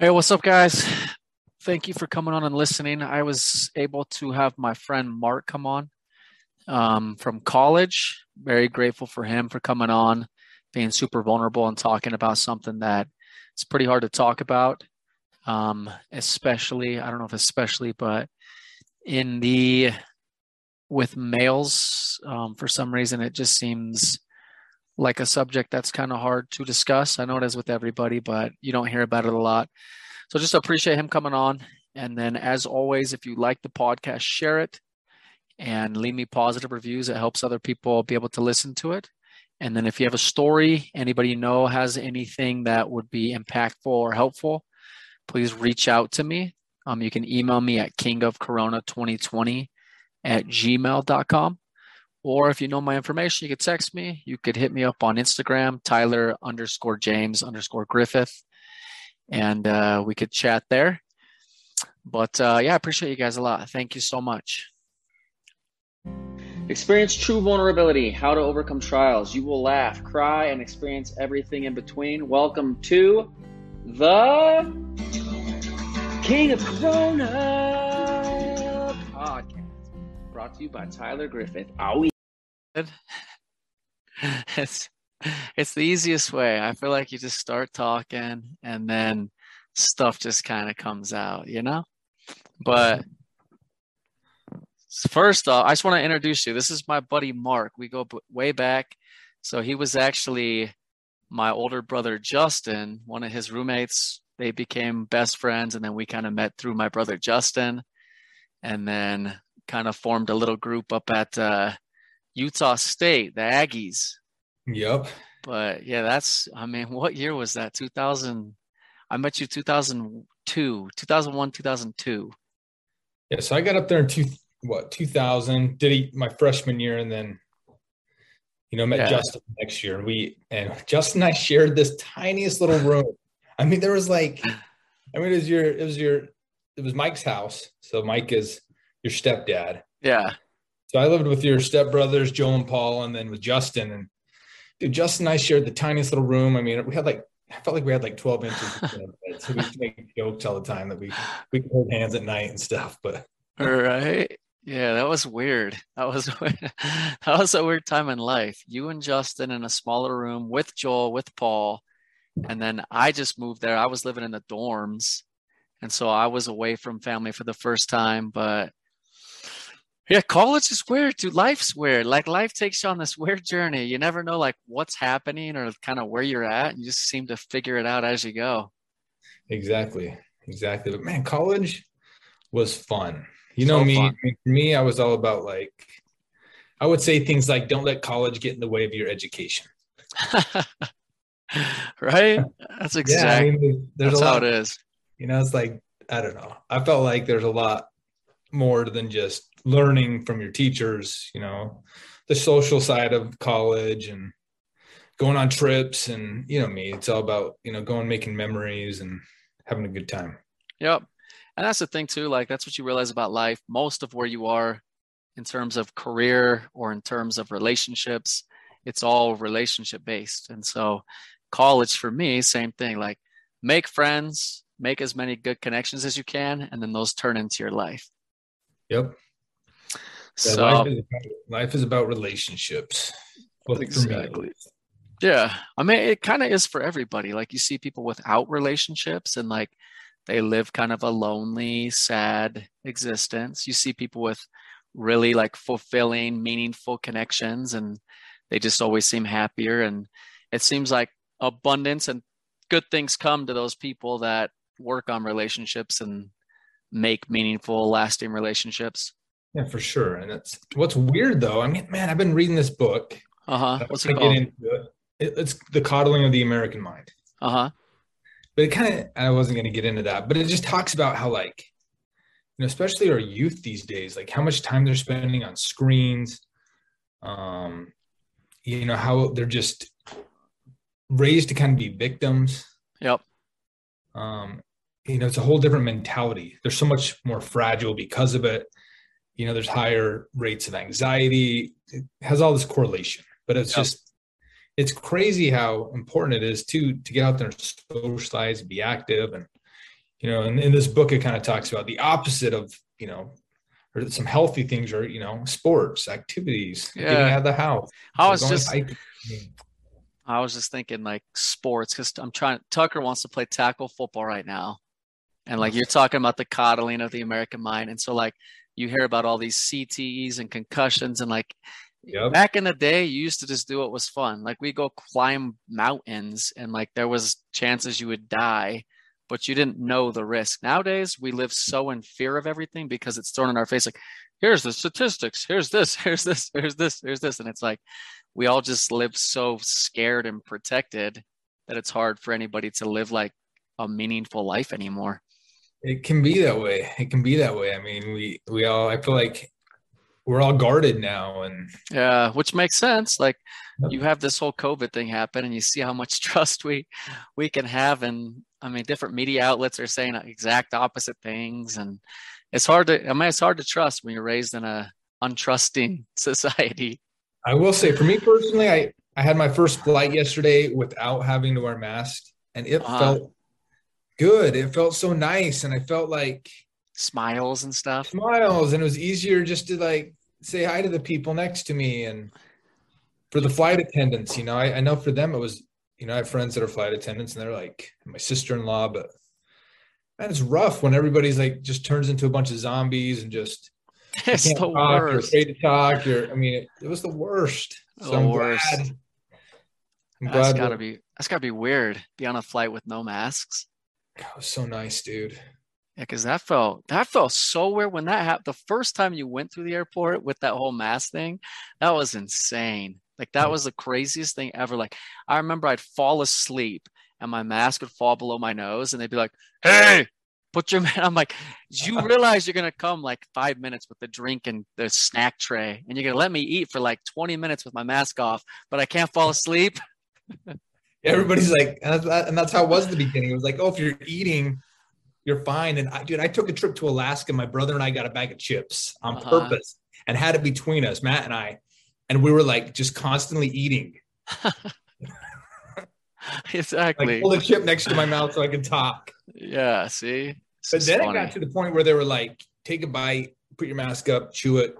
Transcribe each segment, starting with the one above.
Hey, what's up, guys? Thank you for coming on and listening. I was able to have my friend Mark come on um, from college. Very grateful for him for coming on, being super vulnerable and talking about something that it's pretty hard to talk about, um, especially, I don't know if especially, but in the with males, um, for some reason, it just seems like a subject that's kind of hard to discuss. I know it is with everybody, but you don't hear about it a lot. So just appreciate him coming on. And then, as always, if you like the podcast, share it and leave me positive reviews. It helps other people be able to listen to it. And then, if you have a story, anybody you know has anything that would be impactful or helpful, please reach out to me. Um, you can email me at kingofcorona2020 at gmail.com. Or if you know my information, you could text me. You could hit me up on Instagram, Tyler underscore James underscore Griffith, and uh, we could chat there. But uh, yeah, I appreciate you guys a lot. Thank you so much. Experience true vulnerability, how to overcome trials. You will laugh, cry, and experience everything in between. Welcome to the King of Corona podcast brought to you by Tyler Griffith. Owie. It's it's the easiest way. I feel like you just start talking and then stuff just kind of comes out, you know? But first off, I just want to introduce you. This is my buddy Mark. We go way back. So he was actually my older brother Justin, one of his roommates. They became best friends and then we kind of met through my brother Justin. And then kind of formed a little group up at uh, Utah State, the Aggies. Yep. But yeah, that's, I mean, what year was that? 2000. I met you 2002, 2001, 2002. Yeah. So I got up there in two, what, 2000, did he, my freshman year. And then, you know, met yeah. Justin next year. And we, and Justin and I shared this tiniest little room. I mean, there was like, I mean, it was your, it was your, it was Mike's house. So Mike is your stepdad. Yeah. So I lived with your stepbrothers, Joe and Paul, and then with Justin. And dude, Justin and I shared the tiniest little room. I mean, we had like I felt like we had like 12 inches. so we make jokes all the time that we we could hold hands at night and stuff. But all right. Yeah, that was weird. That was that was a weird time in life. You and Justin in a smaller room with Joel, with Paul, and then I just moved there. I was living in the dorms, and so I was away from family for the first time. But yeah, college is weird, dude. Life's weird. Like life takes you on this weird journey. You never know like what's happening or kind of where you're at. You just seem to figure it out as you go. Exactly. Exactly. But man, college was fun. You know so me, fun. for me, I was all about like I would say things like don't let college get in the way of your education. right? That's exactly yeah, I mean, there's that's lot, how it is. You know, it's like I don't know. I felt like there's a lot more than just learning from your teachers, you know, the social side of college and going on trips and you know me, it's all about, you know, going making memories and having a good time. Yep. And that's the thing too, like that's what you realize about life. Most of where you are in terms of career or in terms of relationships, it's all relationship based. And so college for me, same thing, like make friends, make as many good connections as you can, and then those turn into your life. Yep. So life is, about, life is about relationships. Well, exactly. Yeah. I mean, it kind of is for everybody. Like you see people without relationships and like they live kind of a lonely, sad existence. You see people with really like fulfilling, meaningful connections and they just always seem happier. And it seems like abundance and good things come to those people that work on relationships and make meaningful, lasting relationships. Yeah, for sure. And that's what's weird though. I mean, man, I've been reading this book. Uh huh. What's it called? It. It's the coddling of the American mind. Uh huh. But it kind of, I wasn't going to get into that, but it just talks about how, like, you know, especially our youth these days, like how much time they're spending on screens. Um, you know, how they're just raised to kind of be victims. Yep. Um, you know, it's a whole different mentality. They're so much more fragile because of it. You know, there's higher rates of anxiety. It has all this correlation, but it's just, it's crazy how important it is to to get out there and socialize, and be active, and you know, and in this book, it kind of talks about the opposite of, you know, or some healthy things are, you know, sports, activities, Yeah. getting out of the house. I was just hiking. I was just thinking like sports because I'm trying. Tucker wants to play tackle football right now, and like you're talking about the coddling of the American mind, and so like you hear about all these CTEs and concussions, and like Yep. back in the day, you used to just do what was fun. Like we go climb mountains, and like there was chances you would die, but you didn't know the risk. Nowadays, we live so in fear of everything because it's thrown in our face. Like here's the statistics, here's this, here's this, here's this, here's this, and it's like we all just live so scared and protected that it's hard for anybody to live like a meaningful life anymore. It can be that way. It can be that way. I mean, we we all. I feel like we're all guarded now, and Yeah, which makes sense. Like you have this whole COVID thing happen and you see how much trust we we can have and I mean different media outlets are saying exact opposite things and it's hard to I mean it's hard to trust when you're raised in a untrusting society. I will say, for me personally, I I had my first flight yesterday without having to wear a mask, and it Uh-huh. felt good. It felt so nice, and I felt like Smiles and stuff. smiles, and it was easier just to like say hi to the people next to me, and for the flight attendants, you know, I, I know for them it was, you know, I have friends that are flight attendants, and they're like my sister-in-law, but man, it's rough when everybody's like just turns into a bunch of zombies and just It's the talk, You're afraid to talk. You're, I mean, it, it was the worst. So The I'm worst. glad. I'm That's glad gotta we're- be that's gotta be weird. Be on a flight with no masks. That was so nice, dude. Yeah, because that felt that felt so weird when that happened. The first time you went through the airport with that whole mask thing, that was insane. Like that hmm. was the craziest thing ever. Like I remember I'd fall asleep and my mask would fall below my nose, and they'd be like, "Hey, put your." Man. I'm like, you realize you're gonna come like five minutes with the drink and the snack tray, and you're gonna let me eat for like 20 minutes with my mask off, but I can't fall asleep. Everybody's like, and that's, and that's how it was the beginning. It was like, oh, if you're eating, you're fine. And I, dude, I took a trip to Alaska. My brother and I got a bag of chips on Uh-huh. purpose and had it between us, Matt and I, and we were like just constantly eating. exactly. Like pull the chip next to my mouth so I can talk. yeah. See. But then it got to the point where they were like, take a bite, put your mask up, chew it.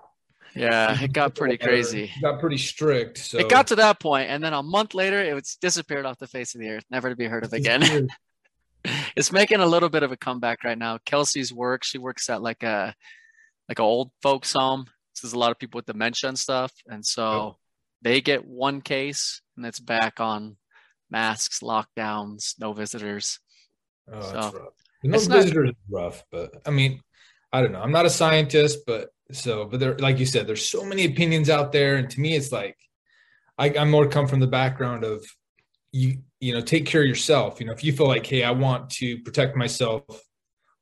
Yeah, it got pretty crazy. It got pretty strict. So It got to that point, and then a month later, it was disappeared off the face of the earth, never to be heard of again. it's making a little bit of a comeback right now. Kelsey's work, she works at like a like an old folks home. So there's a lot of people with dementia and stuff, and so Oh. they get one case, and it's back on masks, lockdowns, no visitors. Oh, So, that's rough. No not- visitors is rough, but I mean, I don't know. I'm not a scientist, but so, but there, like you said, there's so many opinions out there, and to me, it's like I, I'm more come from the background of you, you know, take care of yourself. You know, if you feel like, hey, I want to protect myself,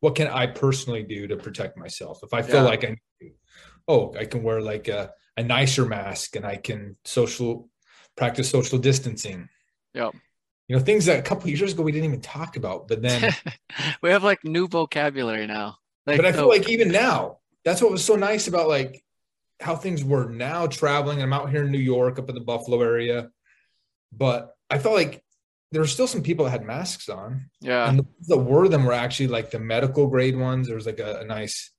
what can I personally do to protect myself? If I feel Yeah. like I, need to, oh, I can wear like a, a nicer mask, and I can social practice social distancing. Yeah You know, things that a couple years ago we didn't even talk about, but then. we have like new vocabulary now. Like, but I feel the- like even now, that's what was so nice about like how things were now traveling. I'm out here in New York, up in the Buffalo area, but I felt like there were still some people that had masks on, yeah, and the, of them were actually like the medical grade ones. There was like a, a nice,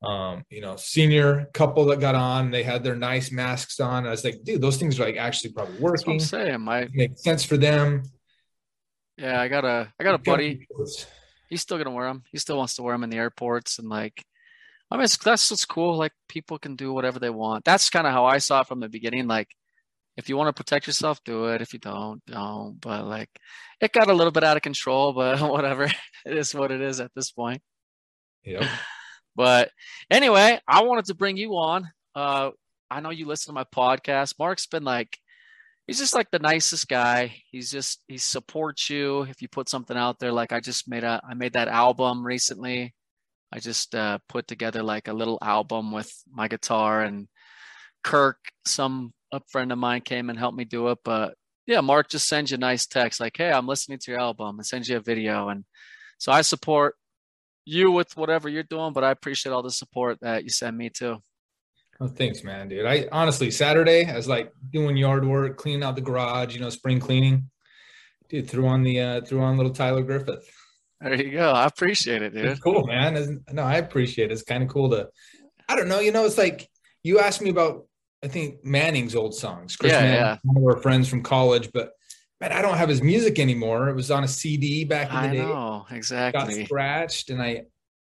um, you know, senior couple that got on. They had their nice masks on. I was like, dude, those things are like actually probably working. I'm saying. My Makes sense for them. yeah, I got a I got a buddy. he's still gonna wear them. He still wants to wear them in the airports and like, I mean, that's what's cool. Like people can do whatever they want. That's kind of how I saw it from the beginning. Like, if you want to protect yourself, do it. If you don't, don't. But like, it got a little bit out of control. But whatever, it is what it is at this point. Yep. But anyway, I wanted to bring you on. Uh, I know you listen to my podcast. Mark's been like, he's just like the nicest guy. He's just he supports you if you put something out there. Like I just made a I made that album recently. I just uh, put together like a little album with my guitar and Kirk, some a friend of mine came and helped me do it. But yeah, Mark just sends you a nice text like, "Hey, I'm listening to your album," and sends you a video. And so I support you with whatever you're doing, but I appreciate all the support that you send me too. Oh, thanks, man, dude. I honestly Saturday I was like doing yard work, cleaning out the garage, you know, spring cleaning. Dude, threw on the uh threw on little Tyler Griffith. There you go. I appreciate it, dude. It's cool, man. No, I appreciate it. It's kind of cool to, I don't know, you know, it's like you asked me about, I think Manning's old songs. Chris Yeah, Manning, yeah. one of our friends from college, but man, I don't have his music anymore. It was on a CD back in the I day. know exactly. Got scratched, and I,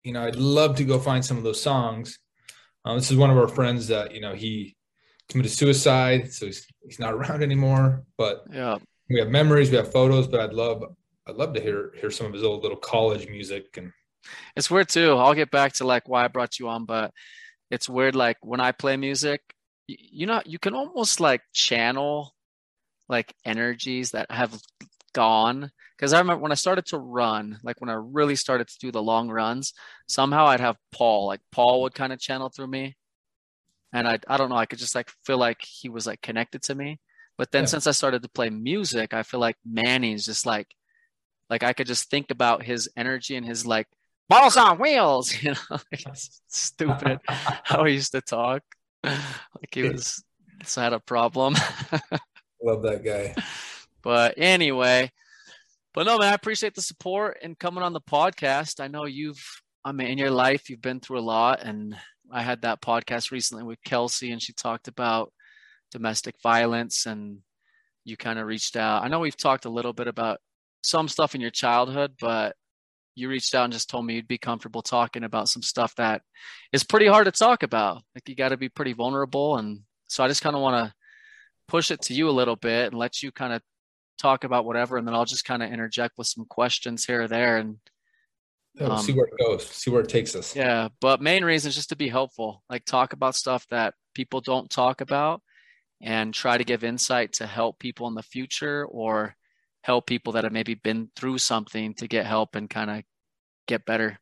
you know, I'd love to go find some of those songs. Uh, this is one of our friends that you know he committed suicide, so he's he's not around anymore. But Yeah. we have memories, we have photos. But I'd love I'd love to hear hear some of his old little college music and It's weird too. I'll get back to like why I brought you on, but it's weird. Like when I play music, you know, you can almost like channel like energies that have gone. Because I remember when I started to run, like when I really started to do the long runs, somehow I'd have Paul, like Paul would kind of channel through me. And I, I don't know, I could just like feel like he was like connected to me. But then Yeah. since I started to play music, I feel like Manny's just like, like I could just think about his energy and his like balls on wheels, you know, like it's stupid how he used to talk. Like he was, so had a problem. love that guy. But anyway, but no, man, I appreciate the support and coming on the podcast. I know you've, I mean, in your life, you've been through a lot. And I had that podcast recently with Kelsey, and she talked about domestic violence, and you kind of reached out. I know we've talked a little bit about some stuff in your childhood, but you reached out and just told me you'd be comfortable talking about some stuff that is pretty hard to talk about. Like you got to be pretty vulnerable. And so I just kind of want to push it to you a little bit and let you kind of talk about whatever. And then I'll just kind of interject with some questions here or there. And we'll see Um, where it goes, see where it takes us. yeah, but main reason is just to be helpful, like talk about stuff that people don't talk about and try to give insight to help people in the future or help people that have maybe been through something to get help and kind of get better.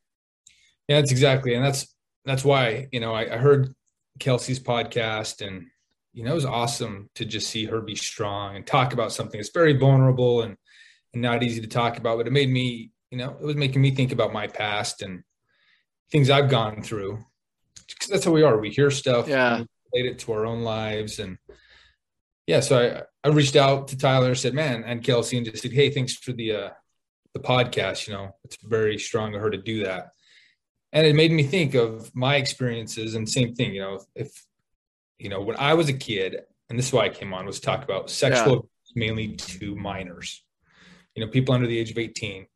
Yeah, that's exactly, and that's that's why you know I, I heard Kelsey's podcast, and you know it was awesome to just see her be strong and talk about something that's very vulnerable and and not easy to talk about, but it made me you know it was making me think about my past and things I've gone through. 'Cause that's how we are. We hear stuff, Yeah. relate it to our own lives, and yeah. So I I reached out to Tyler and said, "Man," and Kelsey, and just said, "Hey, thanks for the uh the podcast. You know, it's very strong of her to do that." and it made me think of my experiences and same thing you know if you know when i was a kid and this is why i came on was talk about sexual abuse mainly to minors you know people under the age of 18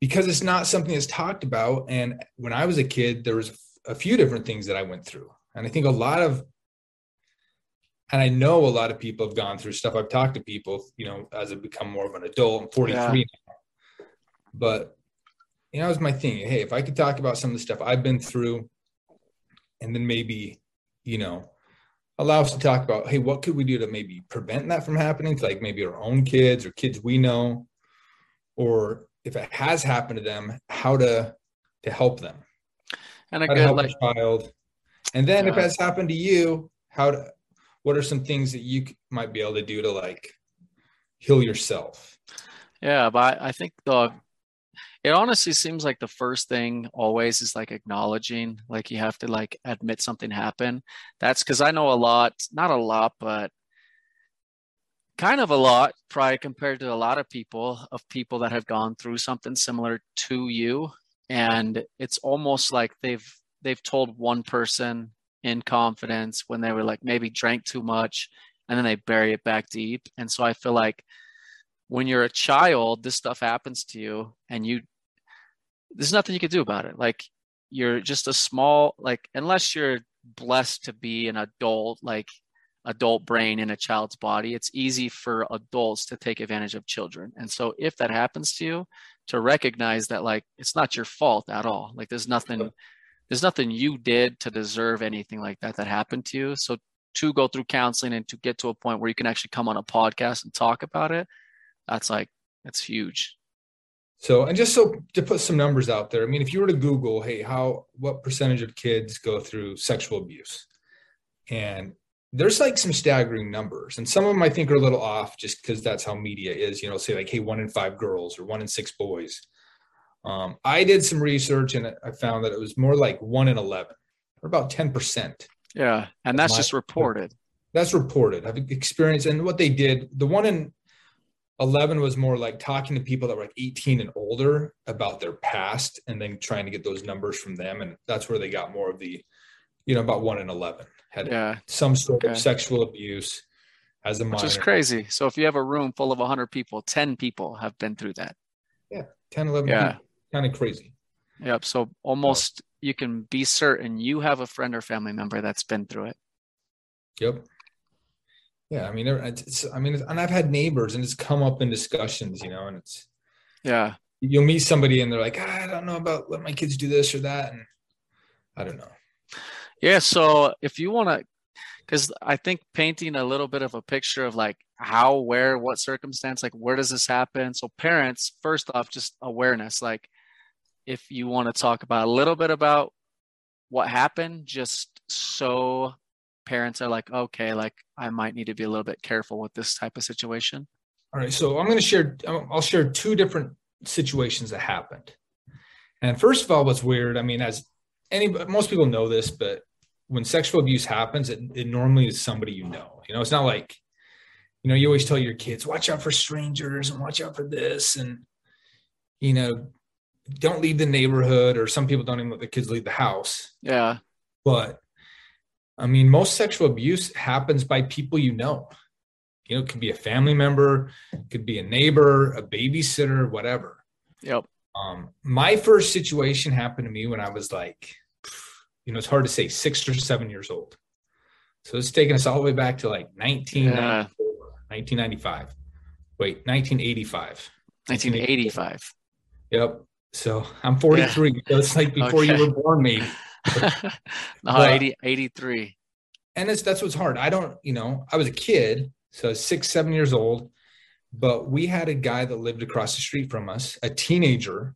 because it's not something that's talked about and when i was a kid there was a few different things that i went through and i think a lot of and i know a lot of people have gone through stuff i've talked to people you know as i've become more of an adult i'm 43 Yeah. now but you know, that was my thing. Hey, if I could talk about some of the stuff I've been through, and then maybe, you know, allow us to talk about, hey, what could we do to maybe prevent that from happening to like maybe our own kids or kids we know, or if it has happened to them, how to to help them, And a how good help like a child, and then if Yeah. that's happened to you, how to, what are some things that you might be able to do to like heal yourself? Yeah, but I think the it honestly seems like the first thing always is like acknowledging, like you have to like admit something happened. That's because I know a lot, not a lot, but kind of a lot, probably compared to a lot of people, of people that have gone through something similar to you. And it's almost like they've they've told one person in confidence when they were like maybe drank too much and then they bury it back deep. And so I feel like when you're a child, this stuff happens to you and you there's nothing you can do about it. Like you're just a small like unless you're blessed to be an adult like adult brain in a child's body, it's easy for adults to take advantage of children. And so if that happens to you, to recognize that like it's not your fault at all. Like there's nothing there's nothing you did to deserve anything like that that happened to you. So to go through counseling and to get to a point where you can actually come on a podcast and talk about it, that's like that's huge. So, and just so to put some numbers out there, I mean, if you were to Google, hey, how, what percentage of kids go through sexual abuse? And there's like some staggering numbers. And some of them I think are a little off just because that's how media is, you know, say like, hey, one in five girls or one in six boys. Um, I did some research and I found that it was more like one in 11 or about 10%. Yeah. And that's My- just reported. That's reported. I've experienced, and what they did, the one in 11 was more like talking to people that were like 18 and older about their past and then trying to get those numbers from them. And that's where they got more of the, you know, about one in 11 had Yeah. some sort Okay. of sexual abuse as a Which is crazy. So if you have a room full of 100 people, 10 people have been through that. 10, 11 Yeah. Kind of crazy. Yep. So almost you can be certain you have a friend or family member that's been through it. Yep. Yeah. I mean, it's, I mean, and I've had neighbors and it's come up in discussions, you know, and it's, Yeah. you'll meet somebody and they're like, "Ah, I don't know about letting my kids do this or that. And I don't know. Yeah. So if you want to, because I think painting a little bit of a picture of like how, where, what circumstance, like where does this happen? So parents, first off, just awareness. Like if you want to talk about a little bit about what happened, just so parents are like, okay, like I might need to be a little bit careful with this type of situation. All right, so I'm going to share. I'll share two different situations that happened. And first of all, what's weird? I mean, as any most people know this, but when sexual abuse happens, it, it normally is somebody you know. You know, it's not like, you know, you always tell your kids, watch out for strangers and watch out for this, and you know, don't leave the neighborhood. Or some people don't even let the kids leave the house. Yeah. But I mean, most sexual abuse happens by people you know. You know, it could be a family member, it could be a neighbor, a babysitter, whatever. Yep. Um, my first situation happened to me when I was like, you know, it's hard to say six or seven years old. So it's taking us all the way back to like 1994, 1995. Wait, 1985. 1985. Yep. So I'm 43. So it's like before Okay. you were born, maybe. no, But- 80, 83. and it's that's what's hard. I don't, you know, I was a kid, so six, seven years old, but we had a guy that lived across the street from us, a teenager,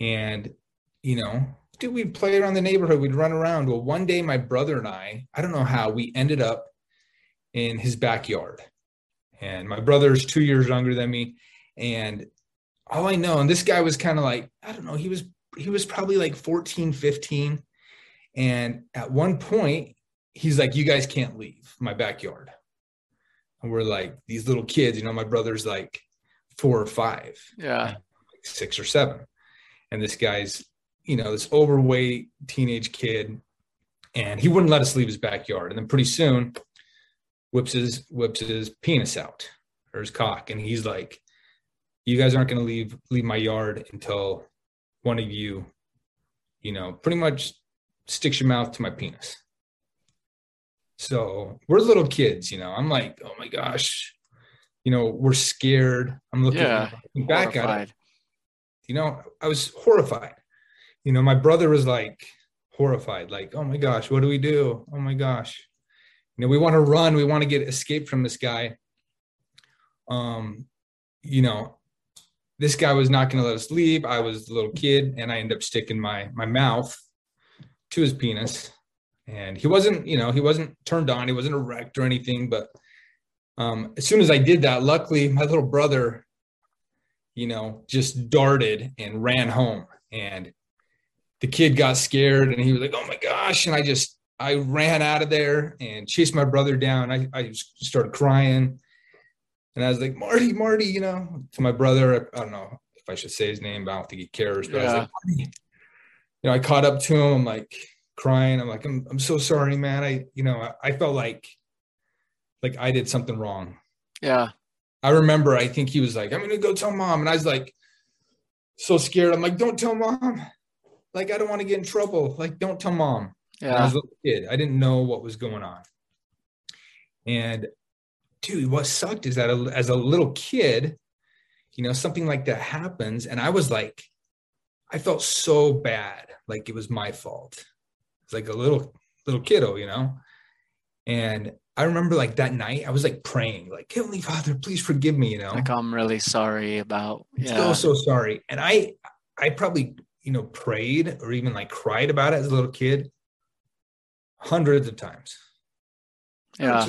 and you know, dude, we'd play around the neighborhood, we'd run around. Well, one day, my brother and I, I don't know how, we ended up in his backyard, and my brother's two years younger than me, and all I know, and this guy was kind of like, I don't know, he was he was probably like 14, 15. And at one point, he's like, You guys can't leave my backyard. And we're like, These little kids, you know, my brother's like four or five, Yeah. like six or seven. And this guy's, you know, this overweight teenage kid. And he wouldn't let us leave his backyard. And then pretty soon, whips his whips his penis out or his cock. And he's like, You guys aren't gonna leave leave my yard until one of you, you know, pretty much sticks your mouth to my penis. So we're little kids, you know. I'm like, oh my gosh, you know, we're scared. I'm looking, Yeah, looking back at it. You know, I was horrified. You know, my brother was like horrified, like, oh my gosh, what do we do? Oh my gosh. You know, we want to run, we want to get escape from this guy. Um, you know, this guy was not going to let us leave. I was a little kid, and I ended up sticking my my mouth to his penis, and he wasn't, you know, he wasn't turned on. He wasn't erect or anything. But um, as soon as I did that, luckily, my little brother, you know, just darted and ran home, and the kid got scared, and he was like, "Oh my gosh!" And I just I ran out of there and chased my brother down. I I started crying. And I was like, Marty, Marty, you know, to my brother. I don't know if I should say his name, but I don't think he cares. But I was like, Marty. You know, I caught up to him. I'm like crying. I'm like, I'm, I'm so sorry, man. I, you know, I, I felt like, like I did something wrong. Yeah. I remember, I think he was like, I'm going to go tell mom. And I was like, so scared. I'm like, don't tell mom. Like, I don't want to get in trouble. Like, don't tell mom. And I Yeah. was a kid. I didn't know what was going on. And dude, what sucked is that as a little kid, you know, something like that happens. And I was like, I felt so bad. Like it was my fault. It's like a little, little kiddo, you know? And I remember like that night, I was like praying, like, Heavenly Father, please forgive me, you know? Like I'm really sorry about. Yeah. so so sorry and i i probably you know prayed or even like cried about it as a little kid hundreds of times Yeah.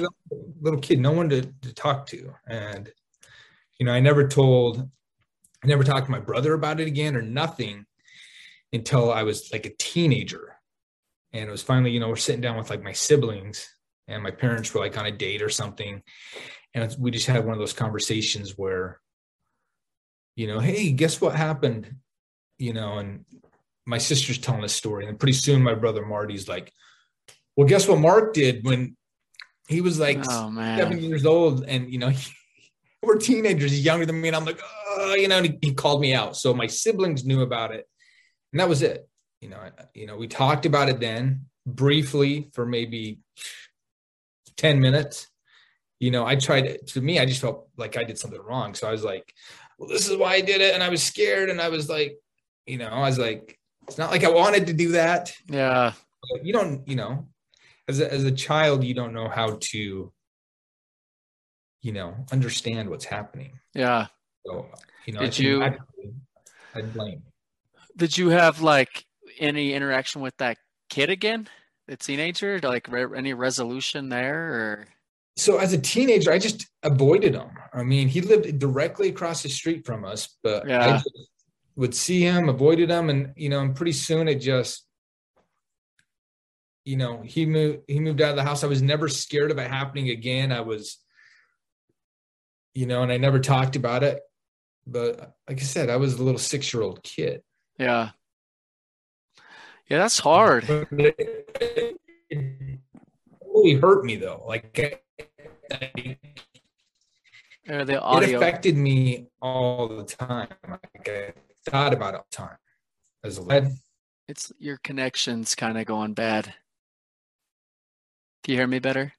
Little kid no one to, to talk to? And you know i never told i never talked to my brother about it again or nothing until i was like a teenager. And it was finally you know we're sitting down with like my siblings and my parents were like on a date or something. And we just had one of those conversations where you know hey guess what happened? You know and my sister's telling a story. And pretty soon my brother marty's like well guess what mark did when he was like Oh seven years old and you know he, we're teenagers he's younger than me and i'm like oh you know and he, he called me out. So my siblings knew about it and that was it. You know I, you know we talked about it then briefly for maybe 10 minutes. You know i tried to me i just felt like i did something wrong. So i was like well this is why i did it and i was scared and i was like you know i was like it's not like i wanted to do that. Yeah. but you don't you know as a, as a child you don't know how to you know understand what's happening Yeah. so you know Did you- i'd blame Did you have like any interaction with that kid again? The teenager? Like re- any resolution there or so as a teenager i just avoided him i mean he lived directly across the street from us but i Yeah. just would see him avoided him and you know and pretty soon it just you know he moved he moved out of the house. I was never scared of it happening again. I was you know and i never talked about it. But like i said i was a little six year old kid. Yeah. Yeah, that's hard. It, really hurt me though. Like it, Or the it affected me all the time. Like i thought about it all the time as a lad It's your connection's kind of going bad. Can you hear me better?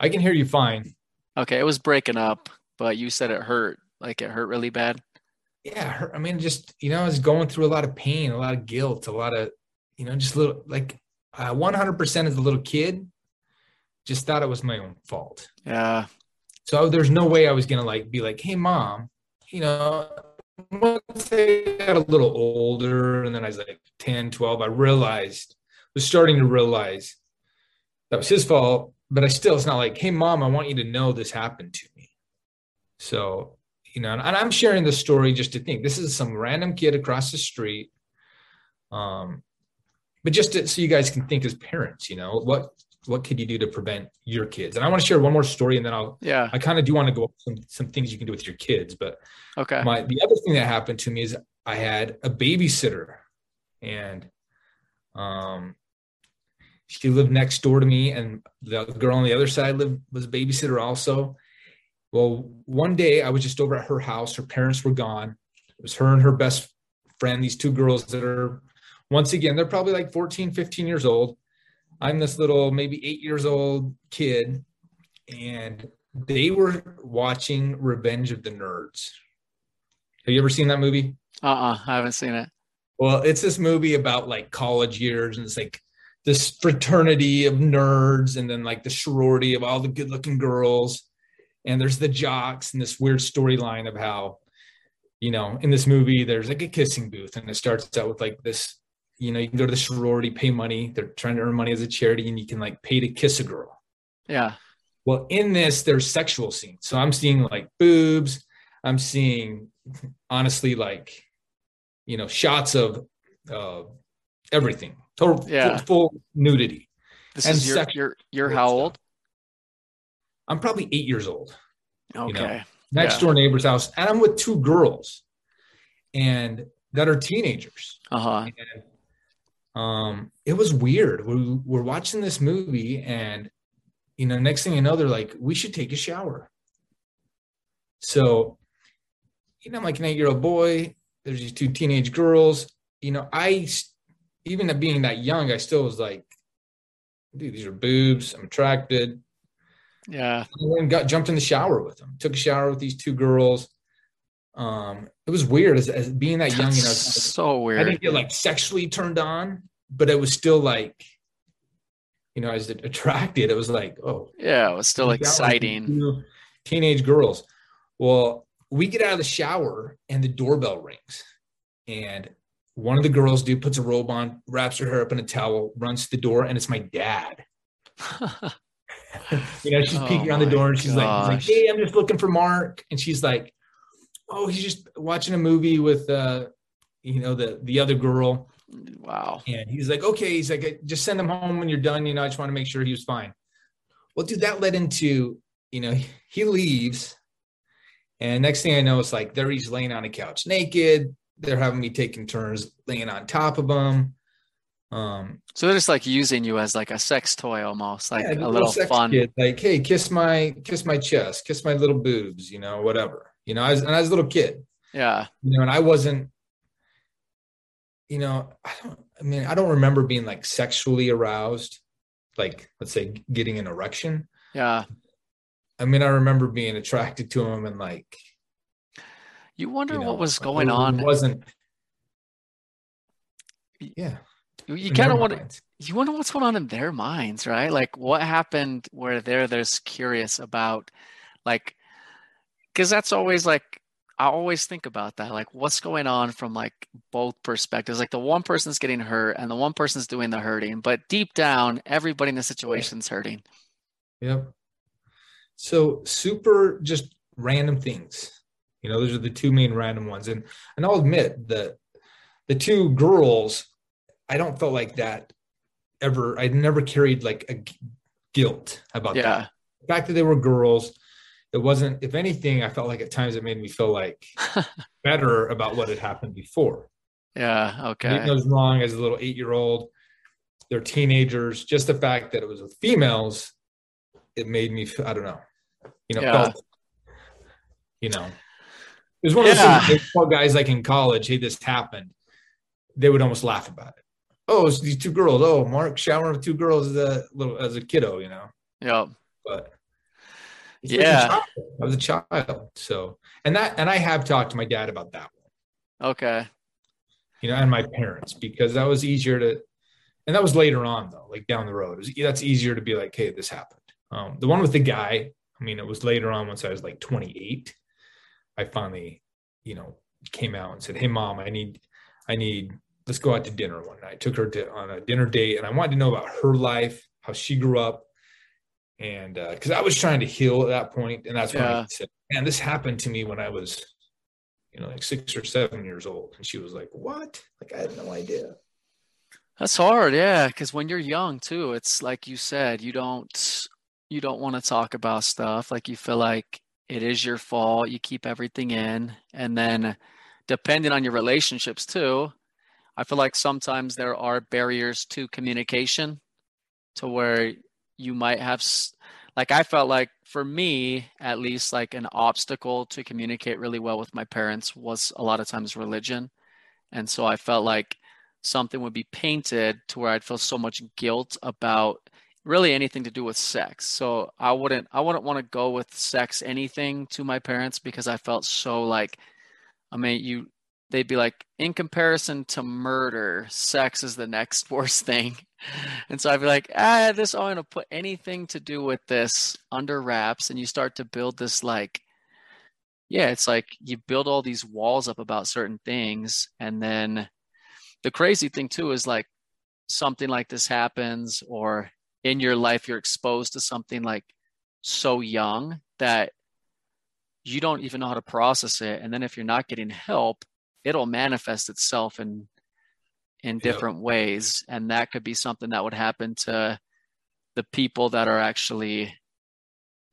i can hear you fine Okay, it was breaking up, but you said it hurt. Like it hurt really bad. yeah hurt. i mean just you know i was going through a lot of pain a lot of guilt a lot of you know just little like uh, 100% as a little kid just thought it was my own fault Yeah. so there's no way i was gonna like be like hey mom you know once i got a little older and then i was like 10 12 i realized was starting to realize that was his fault but i still it's not like hey mom i want you to know this happened to me so you know and, i'm sharing the story just to think this is some random kid across the street um but just to, so you guys can think as parents you know what what could you do to prevent your kids and i want to share one more story and then i'll Yeah. i kind of do want to go some some things you can do with your kids but Okay. my the other thing that happened to me is I had a babysitter and um she lived next door to me and the girl on the other side lived was a babysitter also. Well, one day I was just over at her house. Her parents were gone. It was her and her best friend, these two girls that are once again, they're probably like 14, 15 years old. I'm this little maybe 8 years old kid and they were watching Revenge of the Nerds. Have you ever seen that movie? Uh-uh. I haven't seen it. Well, it's this movie about like college years, and it's like this fraternity of nerds, and then like the sorority of all the good looking girls. And there's the jocks, and this weird storyline of how, you know, in this movie, there's like a kissing booth, and it starts out with like this, you know, you can go to the sorority, pay money. They're trying to earn money as a charity, and you can like pay to kiss a girl. Yeah. Well, in this, there's sexual scenes. So I'm seeing like boobs. I'm seeing, honestly, like, you know, shots of uh, everything, total Yeah. full, full nudity. This And is your your you're how old? I'm probably eight years old. Okay. know, Next Yeah. door neighbor's house, and I'm with two girls, and that are teenagers. Uh-huh. And um, it was weird. We we're watching this movie, and you know, next thing you know, they're like, "We should take a shower." So, you know, I'm like an eight-year-old boy. There's these two teenage girls. You know, I even at being that young, I still was like, "Dude, these are boobs. I'm attracted." Yeah. And got jumped in the shower with them. Took a shower with these two girls. Um, it was weird as, as being that young. You know, That's so I weird. didn't get like sexually turned on, but it was still like, you know, I was attracted. It was like, oh, Yeah, it was still exciting. Teenage girls. Well, we get out of the shower and the doorbell rings, and one of the girls, dude, puts a robe on, wraps her hair up in a towel, runs to the door, and it's my dad. You know, she's Oh peeking around the door and she's like, he's like, "Hey, I'm just looking for Mark," and she's like, "Oh, he's just watching a movie with, uh, you know, the the other girl." wow. And he's like, okay, he's like, just send him home when you're done. You know, I just want to make sure he was fine. well, dude, that led into, you know, he leaves. And next thing I know, it's like there he's laying on a couch naked. They're having me taking turns laying on top of them. Um, so they're just like using you as like a sex toy almost, like yeah, a little, little fun. Kid, like, hey, kiss my kiss my chest, kiss my little boobs, you know, whatever. You know, I was and I was a little kid. Yeah. You know, and I wasn't, you know, I don't I mean, I don't remember being like sexually aroused, like let's say getting an erection. Yeah. I mean, I remember being attracted to him and like you wonder you know, what was going on. It wasn't yeah. You kind of want you wonder what's going on in their minds right? Like what happened where they're there's curious about like because that's always like i always think about that like what's going on from like both perspectives? Like the one person's getting hurt and the one person's doing the hurting but deep down everybody in the situation's hurting. Yep. So super just random things you know those are the two main random ones and and i'll admit that the two girls I don't feel like that ever. I never carried like a guilt about yeah. that. The fact that they were girls, it wasn't. If anything, I felt like at times it made me feel like better about what had happened before. Yeah. Okay. It was wrong as a little eight-year-old. They're teenagers. Just the fact that it was with females, it made me. I don't know. You know. Yeah. Felt, you know. It was one of yeah. those things guys like in college, hey, this happened. They would almost laugh about it oh, it's these two girls. Oh, Mark showering with two girls as a little as a kiddo, you know. Yeah. But yeah, I was a child. So, and that, and I have talked to my dad about that one. Okay. You know, and my parents because that was easier to, and that was later on though, like down the road. Was, that's easier to be like, hey, this happened. Um, the one with the guy, I mean, it was later on once I was like 28. I finally, you know, came out and said, "Hey, mom, I need, I need let's go out to dinner one night. I took her to, on a dinner date, and I wanted to know about her life, how she grew up, and because uh, I was trying to heal at that point, and that's when. I said, "Man, this happened to me when I was, you know, like six or seven years old." And she was like, "What?" Like I had no idea. That's hard, yeah, because when you're young too, it's like you said, you don't you don't want to talk about stuff like you feel like it is your fault. You keep everything in, and then depending on your relationships too, I feel like sometimes there are barriers to communication to where you might have like I felt like for me at least like an obstacle to communicate really well with my parents was a lot of times religion. And so I felt like something would be painted to where I'd feel so much guilt about really anything to do with sex. So I wouldn't I wouldn't want to go with sex anything to my parents because I felt so like I mean you they'd be like, in comparison to murder, sex is the next worst thing. And so I'd be like, ah, this, I'm to put anything to do with this under wraps. And you start to build this, like, yeah, it's like you build all these walls up about certain things. And then the crazy thing, too, is like something like this happens, or in your life, you're exposed to something like so young that you don't even know how to process it. And then if you're not getting help, it'll manifest itself in in different ways. And that could be something that would happen to the people that are actually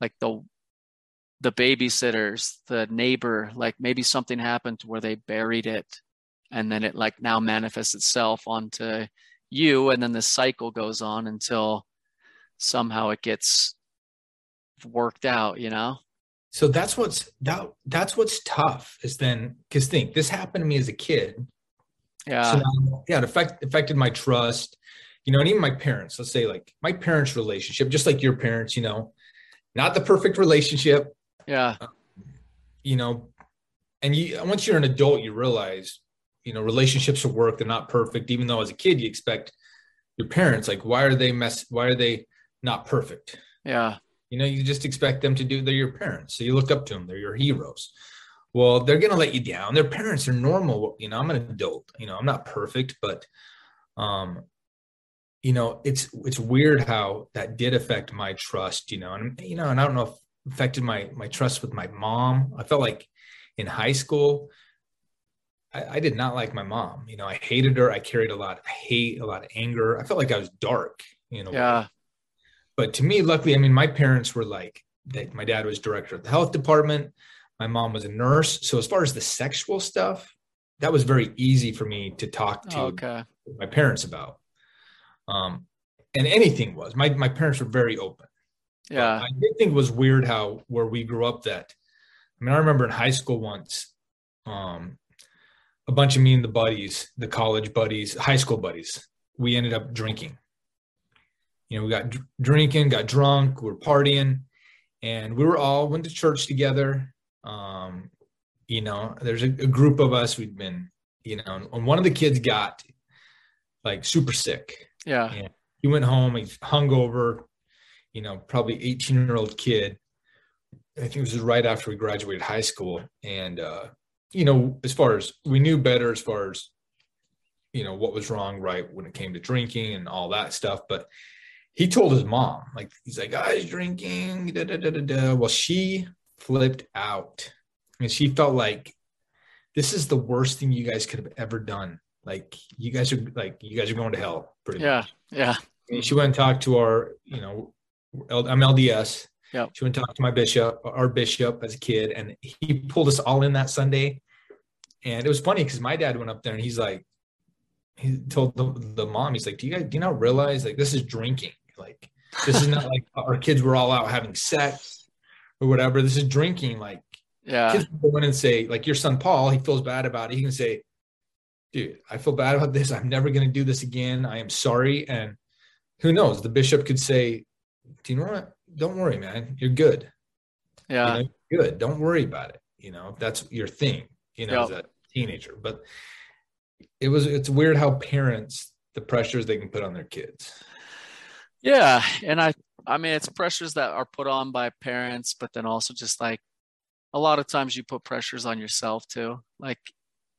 like the the babysitters the neighbor. Like maybe something happened where they buried it and then it like now manifests itself onto you and then the cycle goes on until somehow it gets worked out you know? So that's what's that that's what's tough is then because think this happened to me as a kid. Yeah. So now, yeah it affect, affected my trust you know and even my parents. Let's say like my parents relationship just like your parents you know not the perfect relationship. Yeah. Um, you know and you once you're an adult you realize you know relationships at work they're not perfect. Even though as a kid you expect your parents like why are they mess why are they not perfect yeah you know, you just expect them to do, they're your parents. So you look up to them, they're your heroes. Well, they're going to let you down. Their parents are normal. You know, I'm an adult, you know, I'm not perfect, but, um, you know, it's, it's weird how that did affect my trust, you know, and, you know, and I don't know if affected my, my trust with my mom. I felt like in high school, I, I did not like my mom. You know, I hated her. I carried a lot of hate, a lot of anger. I felt like I was dark, you know. Yeah. But to me, luckily, I mean, my parents were like, they, my dad was director of the health department. My mom was a nurse. So as far as the sexual stuff, that was very easy for me to talk to Okay. my parents about. Um, and anything was. My my parents were very open. But Yeah. I did think it was weird how where we grew up that I mean, I remember in high school once, um, a bunch of me and the buddies, the college buddies, high school buddies, we ended up drinking. You know, we got dr- drinking, got drunk, we were partying, and we were all went to church together. Um, you know, there's a, a group of us. We'd been, you know, and one of the kids got like super sick. Yeah. Yeah. He went home. He's hungover. You know, probably 18 year old kid. I think it was right after we graduated high school, and uh, you know, as far as we knew better, as far as you know what was wrong, right when it came to drinking and all that stuff. But he told his mom, like he's like, oh, I was drinking. Da, da, da, da, da. Well, she flipped out, and she felt like this is the worst thing you guys could have ever done. Like you guys are like you guys are going to hell. Pretty Yeah. much. Yeah. She went and talked to our, you know, I'm LDS. Yeah. She went and talked to my bishop, our bishop as a kid, and he pulled us all in that Sunday. And it was funny because my dad went up there and he's like, he told the, the mom, he's like, Do you guys do you not realize like this is drinking? Like this is not like our kids were all out having sex or whatever. This is drinking. Like Yeah. kids go in and say, like your son Paul, he feels bad about it. He can say, dude, I feel bad about this. I'm never going to do this again. I am sorry. And who knows? The bishop could say, do you know what? Don't worry, man. You're good. Yeah. You know, you're good. Don't worry about it. You know, if that's your thing, you know, Yep. as a teenager. But it was, it's weird how parents, the pressures they can put on their kids. Yeah, and I I mean it's pressures that are put on by parents, but then also just like a lot of times you put pressures on yourself too. Like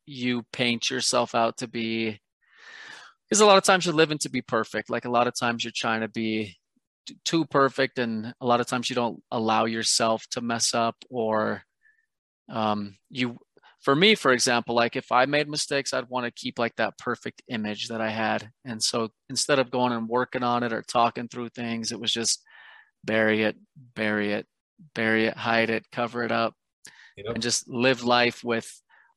you paint yourself out to be because a lot of times you're living to be perfect. Like a lot of times you're trying to be too perfect and a lot of times you don't allow yourself to mess up or um you for me for example like if i made mistakes i'd want to keep like that perfect image that i had and so instead of going and working on it or talking through things it was just bury it bury it bury it hide it cover it up You know, and just live life with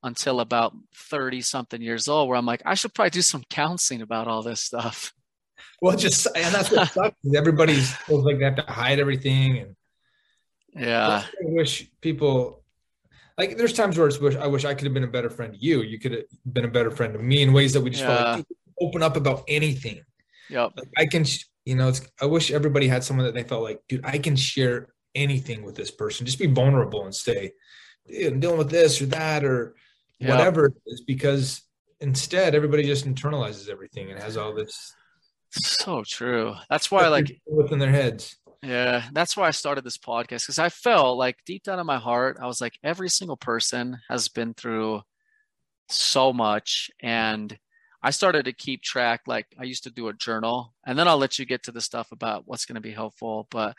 until about 30 something years old where i'm like i should probably do some counseling about all this stuff well, just, and that's what sucks. is Everybody's feels like they have to hide everything. And yeah I wish people like there's times where it's wish I wish I could have been a better friend to you. You could have been a better friend to me in ways that we just felt like open up about anything. yep Like I can, you know, it's I wish everybody had someone that they felt like, dude, I can share anything with this person. Just be vulnerable and say, dude, I'm dealing with this or that or Yeah. whatever it is, because instead everybody just internalizes everything and has all this so true that's why like within their heads. Yeah, that's why I started this podcast because I felt like deep down in my heart, I was like, every single person has been through so much. And I started to keep track. Like, I used to do a journal, and then I'll let you get to the stuff about what's going to be helpful. But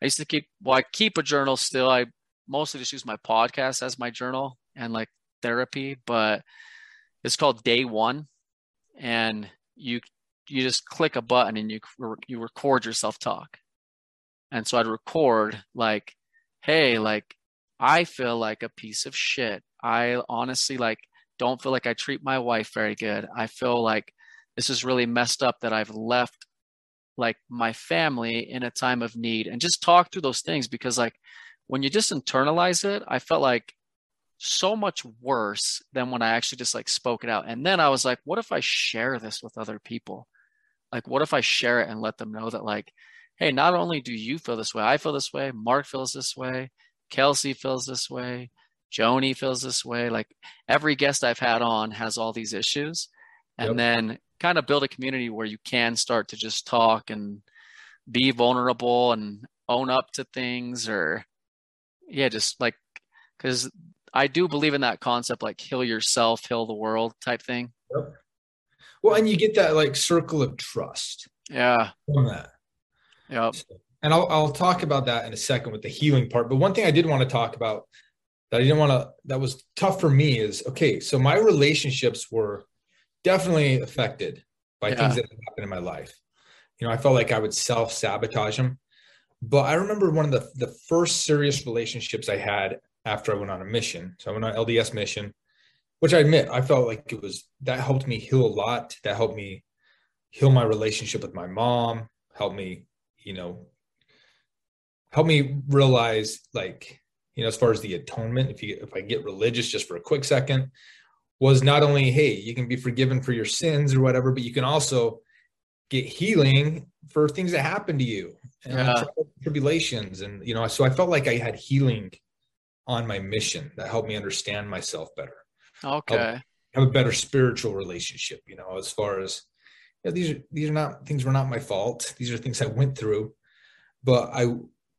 I used to keep, well, I keep a journal still. I mostly just use my podcast as my journal and like therapy, but it's called Day One. And you, you just click a button and you you record yourself talk and so I'd record like, hey, like I feel like a piece of shit. I honestly like don't feel like I treat my wife very good. I feel like this is really messed up that I've left like my family in a time of need and just talk through those things because like when you just internalize it, I felt like so much worse than when I actually just like spoke it out. And then I was like, what if I share this with other people? Like, what if I share it and let them know that, like, hey, not only do you feel this way, I feel this way, Mark feels this way, Kelsey feels this way, Joni feels this way. Like, every guest I've had on has all these issues. And Yep. then kind of build a community where you can start to just talk and be vulnerable and own up to things or, yeah, just like, because I do believe in that concept, like heal yourself, heal the world type thing. Yep. Well, and you get that like circle of trust Yeah. from that. Yep. And I'll I'll talk about that in a second with the healing part. But one thing I did want to talk about that I didn't want to that was tough for me is okay, so my relationships were definitely affected by Yeah. things that happened in my life. you know, I felt like I would self sabotage them. But I remember one of the the first serious relationships I had after I went on a mission. So I went on LDS mission, which I admit I felt like it was that helped me heal a lot. That helped me heal my relationship with my mom, helped me, you know, help me realize like, you know, as far as the atonement, if you if I get religious just for a quick second, was not only, hey, you can be forgiven for your sins or whatever, but you can also get healing for things that happen to you and yeah. tribulations. And, you know, so I felt like I had healing on my mission that helped me understand myself better. Okay. Have a better spiritual relationship, you know, as far as know, these are these are not things were not my fault. These are things I went through. But I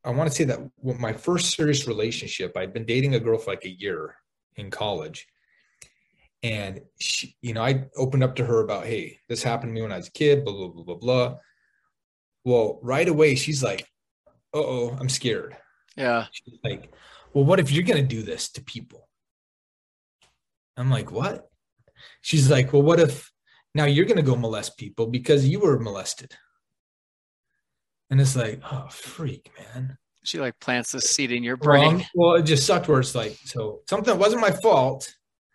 I want to say that my first serious relationship, I'd been dating a girl for like a year in college. And she, you know, I opened up to her about, hey, this happened to me when I was a kid, blah, blah, blah, blah, blah. Well, right away, she's like, uh oh, I'm scared. Yeah. She's like, well, what if you're going to do this to people? I'm like, what? She's like, well, what if now you're going to go molest people because you were molested? And it's like, oh, freak, man. She like plants the seed in your brain. Well, well, it just sucked where it's like, so something that wasn't my fault.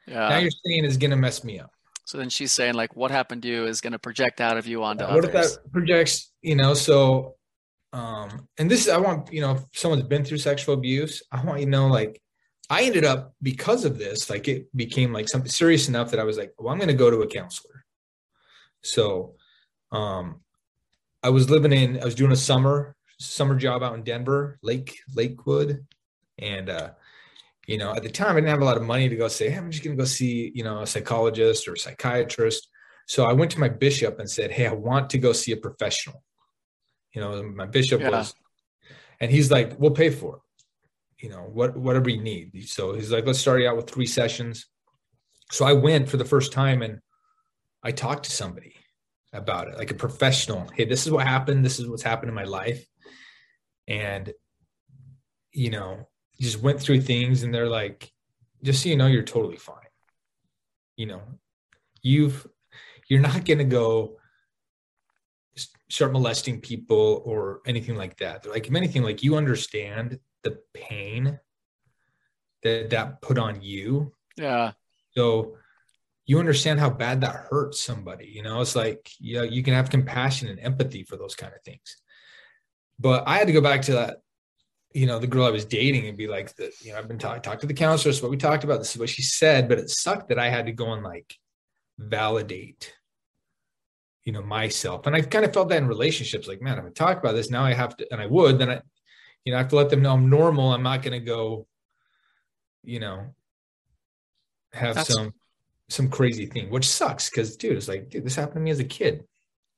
Yeah. Now you're saying is going to mess me up. So then she's saying like, what happened to you is going to project out of you onto what others. What if that projects, you know, so, um, and this is, I want, you know, if someone's been through sexual abuse, I want you to know, like, I ended up because of this, like it became like something serious enough that I was like, well, I'm going to go to a counselor. So, um, I was living in, I was doing a summer summer job out in Denver, Lake Lakewood, and uh, you know, at the time I didn't have a lot of money to go say, hey, I'm just going to go see, you know, a psychologist or a psychiatrist. So I went to my bishop and said, hey, I want to go see a professional. You know, my bishop yeah. was, and he's like, we'll pay for it. You know, what whatever you need. So he's like, let's start you out with three sessions. So I went for the first time and I talked to somebody about it, like a professional. Hey, this is what happened. This is what's happened in my life. And, you know, just went through things and they're like, just so you know, you're totally fine. You know, you've, you're not going to go start molesting people or anything like that. They're like, if anything, like you understand the pain that that put on you. Yeah. So you understand how bad that hurts somebody. You know, it's like, yeah, you can have compassion and empathy for those kind of things. But I had to go back to that, you know, the girl I was dating and be like, the, you know, I've been talking, talk to the counselor. This what we talked about. This is what she said. But it sucked that I had to go and like validate, you know, myself. And I kind of felt that in relationships, like, man, if I talk about this now, I have to, and I would, then I, you know, I have to let them know I'm normal. I'm not going to go, you know, have That's- some some crazy thing, which sucks because dude, it's like, dude, this happened to me as a kid.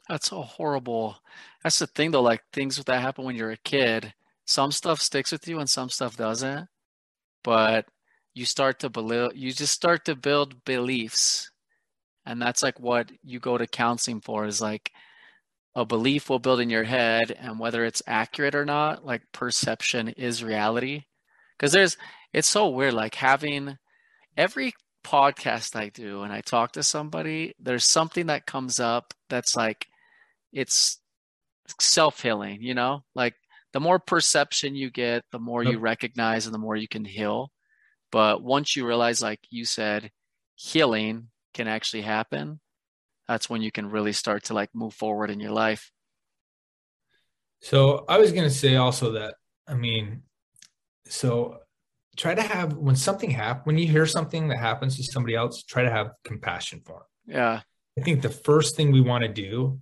That's a horrible. That's the thing though. Like things that happen when you're a kid, some stuff sticks with you and some stuff doesn't. But you start to believe. You just start to build beliefs, and that's like what you go to counseling for. Is like a belief will build in your head, and whether it's accurate or not, like perception is reality. Because there's, it's so weird. Like having every podcast I do and I talk to somebody, there's something that comes up that's like it's self-healing, you know? Like the more perception you get, the more you recognize and the more you can heal. But once you realize like you said healing can actually happen, that's when you can really start to like move forward in your life. So I was going to say also that I mean so try to have when something happens when you hear something that happens to somebody else try to have compassion for them yeah. I think the first thing we want to do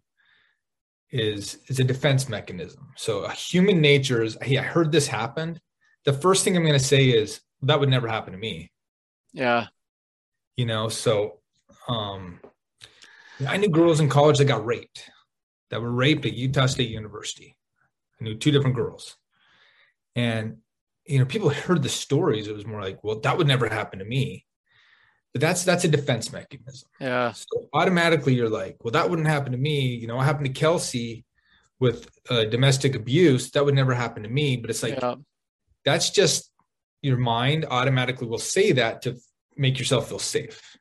is is a defense mechanism. So human nature is hey i heard this happened the first thing i'm going to say is that would never happen to me. Yeah. You know so um i knew girls in college that got raped that were raped at utah state university. I knew two different girls. And you know, people heard the stories. It was more like, well, that would never happen to me. But that's that's a defense mechanism. Yeah. So automatically you're like, well, that wouldn't happen to me. You know, what happened to Kelsey with uh, domestic abuse? That would never happen to me. But it's like yeah. that's just your mind automatically will say that to make yourself feel safe.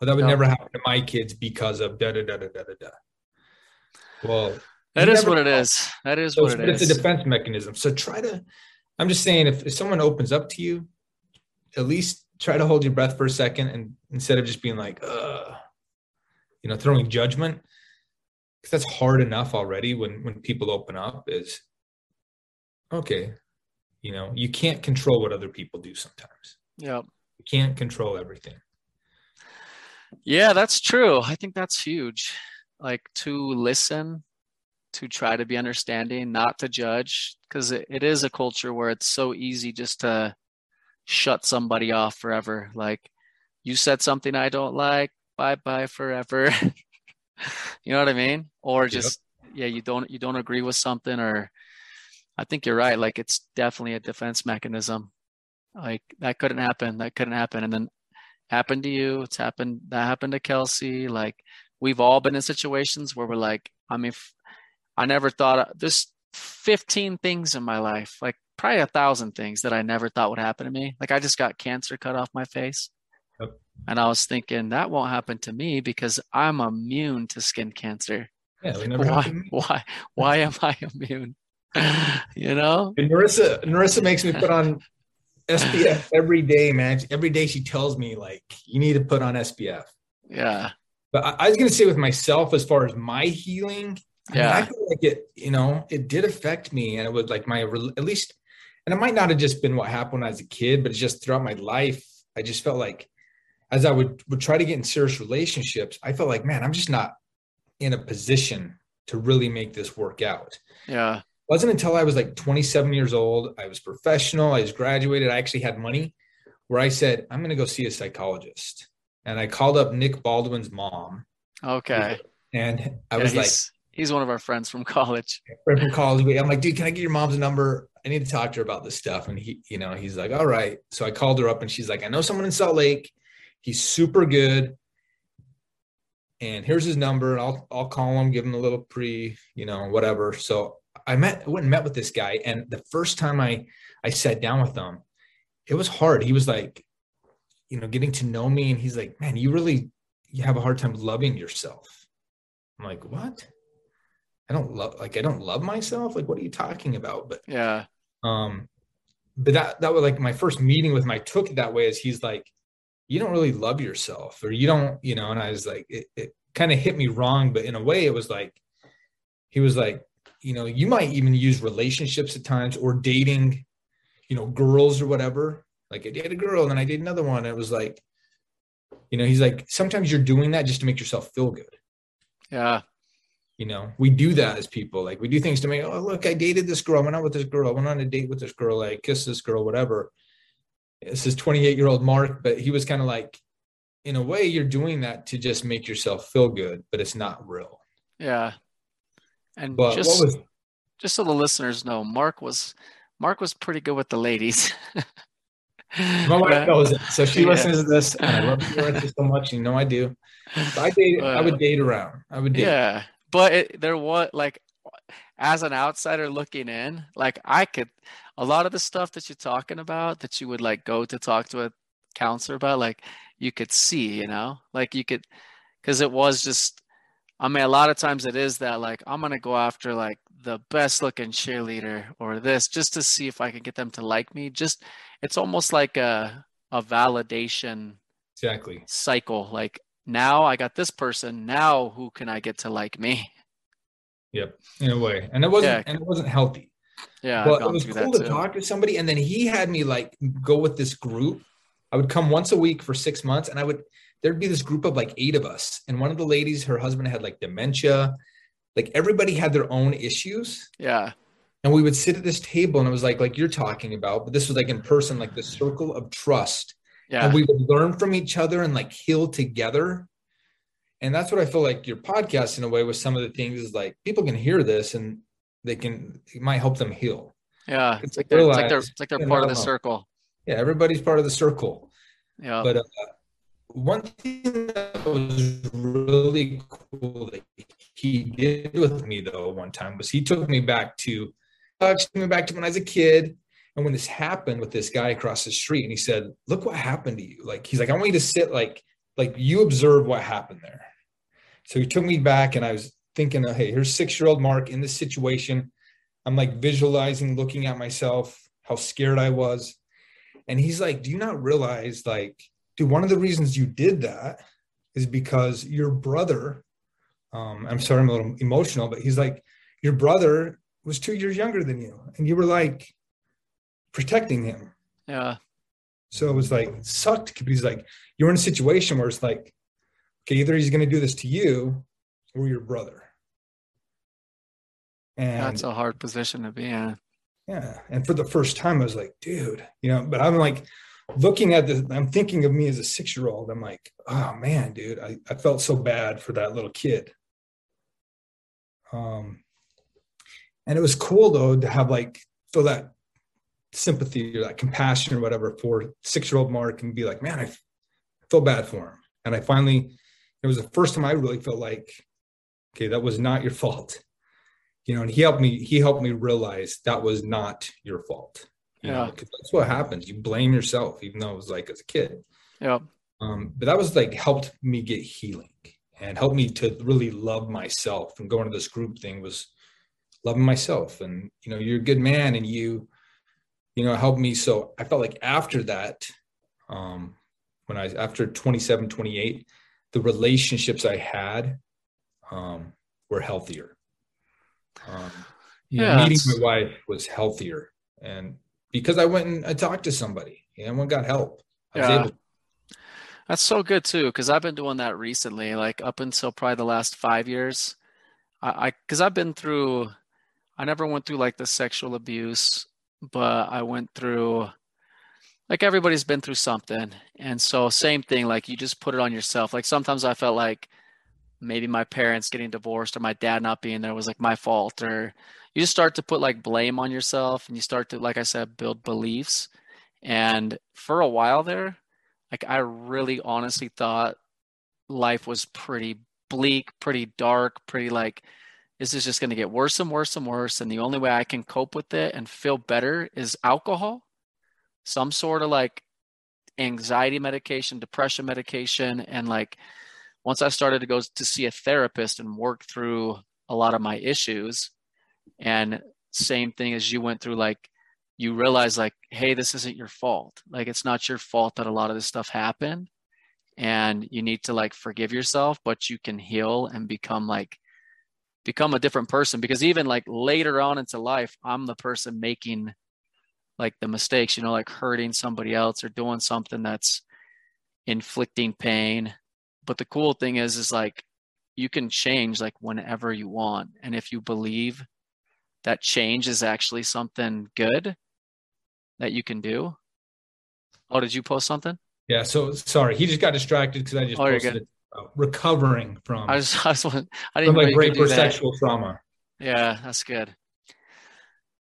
But that would yeah. never happen to my kids because of da da da da da da da. Well, That is what it is. That is so what it is. It's a defense mechanism. So try to. I'm just saying, if, if someone opens up to you, at least try to hold your breath for a second, and instead of just being like, uh, you know, throwing judgment, because that's hard enough already when when people open up. Is okay, you know, you can't control what other people do sometimes. Yeah, you can't control everything. Yeah, that's true. I think that's huge. Like to listen, to try to be understanding, not to judge, because it, it is a culture where it's so easy just to shut somebody off forever. Like you said something I don't like, bye bye forever. you know what I mean? Or just yep. yeah, you don't you don't agree with something or I think you're right. Like it's definitely a defense mechanism. Like that couldn't happen. That couldn't happen. And then happened to you. It's happened. That happened to Kelsey. Like we've all been in situations where we're like, I mean, I never thought there's 15 things in my life, like probably a thousand things that I never thought would happen to me. Like I just got cancer cut off my face. Yep. And I was thinking that won't happen to me because I'm immune to skin cancer. Yeah, why, why, why am I immune? you know? And Narissa, Narissa makes me put on SPF every day, man. Every day she tells me like, you need to put on SPF. Yeah. But I, I was going to say with myself, as far as my healing, I yeah, mean, I feel like it. You know, it did affect me, and it was like my at least, and it might not have just been what happened when I was a kid, but it's just throughout my life, I just felt like, as I would would try to get in serious relationships, I felt like, man, I'm just not in a position to really make this work out. Yeah. It wasn't until I was like 27 years old, I was professional, I was graduated, I actually had money, where I said, I'm going to go see a psychologist, and I called up Nick Baldwin's mom. Okay. And I yeah, was like, He's one of our friends from college. Friend from college. I'm like, dude, can I get your mom's number? I need to talk to her about this stuff. And he, you know, he's like, all right. So I called her up and she's like, I know someone in Salt Lake. He's super good. And here's his number. And I'll I'll call him, give him a little pre, you know, whatever. So I met, I went and met with this guy. And the first time I I sat down with him, it was hard. He was like, you know, getting to know me. And he's like, man, you really you have a hard time loving yourself. I'm like, what? I don't love like I don't love myself. Like, what are you talking about? But yeah. Um, but that that was like my first meeting with him. I took it that way as he's like, you don't really love yourself, or you don't, you know. And I was like, it, it kind of hit me wrong, but in a way, it was like he was like, you know, you might even use relationships at times or dating, you know, girls or whatever. Like I dated a girl and then I did another one. It was like, you know, he's like, sometimes you're doing that just to make yourself feel good. Yeah you know we do that as people like we do things to make oh look i dated this girl i went out with this girl i went on a date with this girl i kissed this girl whatever this is 28 year old mark but he was kind of like in a way you're doing that to just make yourself feel good but it's not real yeah and but just was, just so the listeners know mark was mark was pretty good with the ladies my wife knows it so she yeah. listens to this i love her so much you know i do I date. Uh, I would date around. I would date. Yeah, but it, there was like as an outsider looking in like i could a lot of the stuff that you're talking about that you would like go to talk to a counselor about like you could see you know? Like you could because it was just i mean a lot of times it is that like i'm gonna go after like the best looking cheerleader or this just to see if i can get them to like me. Just it's almost like a a validation exactly. cycle like now I got this person. Now who can I get to like me? Yep, in a way, and it wasn't yeah. and it wasn't healthy. Yeah, but it was cool to talk to somebody, and then he had me like go with this group. I would come once a week for six months, and I would there'd be this group of like eight of us, and one of the ladies, her husband had like dementia, like everybody had their own issues. Yeah. And we would sit at this table, and it was like like you're talking about, but this was like in person, like the circle of trust yeah. And we would learn from each other and like heal together. And that's what I feel like your podcast in a way with some of the things is like people can hear this and they can it might help them heal. Yeah. It's like, they're, it's like they're it's like they're part of the circle. Yeah, everybody's part of the circle. Yeah. But uh, one thing that was really cool that he did with me though one time was he took me back to uh, took me back to when I was a kid and when this happened with this guy across the street, and he said, "Look what happened to you." Like he's like, "I want you to sit like like you observe what happened there." So he took me back, and I was thinking, hey, here's six year old Mark in this situation. I'm like visualizing, looking at myself, how scared I was. And he's like, Do you not realize, like, dude, one of the reasons you did that is because your brother, um, I'm sorry, I'm a little emotional, but he's like, Your brother was two years younger than you, and you were like protecting him. Yeah. So it was like sucked because he's like, you're in a situation where it's like, okay, either he's going to do this to you or your brother. And that's a hard position to be in. Yeah. And for the first time, I was like, dude, you know, but I'm like looking at this, I'm thinking of me as a six year old. I'm like, oh man, dude, I, I felt so bad for that little kid. Um, and it was cool though to have like feel that sympathy or that compassion or whatever for six year old Mark and be like, man, I feel bad for him. And I finally, it was the first time I really felt like, okay, that was not your fault. You know, and he helped me, he helped me realize that was not your fault. You yeah. Know, that's what happens. You blame yourself, even though it was like as a kid. Yeah. Um, but that was like helped me get healing and helped me to really love myself and going to this group thing was loving myself. And, you know, you're a good man and you, you know, helped me. So I felt like after that, um, when I, after 27, 28, the relationships I had, um, were healthier. Um, yeah, know, meeting my wife was healthier. And because I went and I talked to somebody and one got help. I yeah. To- That's so good too. Cause I've been doing that recently, like up until probably the last five years. I, I cause I've been through, I never went through like the sexual abuse but I went through like everybody's been through something. And so same thing, like you just put it on yourself. Like sometimes I felt like maybe my parents getting divorced or my dad not being there was like my fault or you just start to put like blame on yourself and you start to like I said build beliefs. And for a while there, like I really honestly thought life was pretty bleak, pretty dark, pretty like this is just going to get worse and worse and worse. And the only way I can cope with it and feel better is alcohol, some sort of like anxiety medication, depression medication. And like once I started to go to see a therapist and work through a lot of my issues, and same thing as you went through, like you realize, like, hey, this isn't your fault. Like, it's not your fault that a lot of this stuff happened. And you need to like forgive yourself, but you can heal and become like become a different person because even like later on into life i'm the person making like the mistakes you know like hurting somebody else or doing something that's inflicting pain. But the cool thing is is like you can change like whenever you want. And if you believe that change is actually something good that you can do. Oh did you post something? Yeah so sorry he just got distracted because i just oh, posted it recovering from. I was, I was, I didn't like rape or sexual trauma. Yeah, that's good.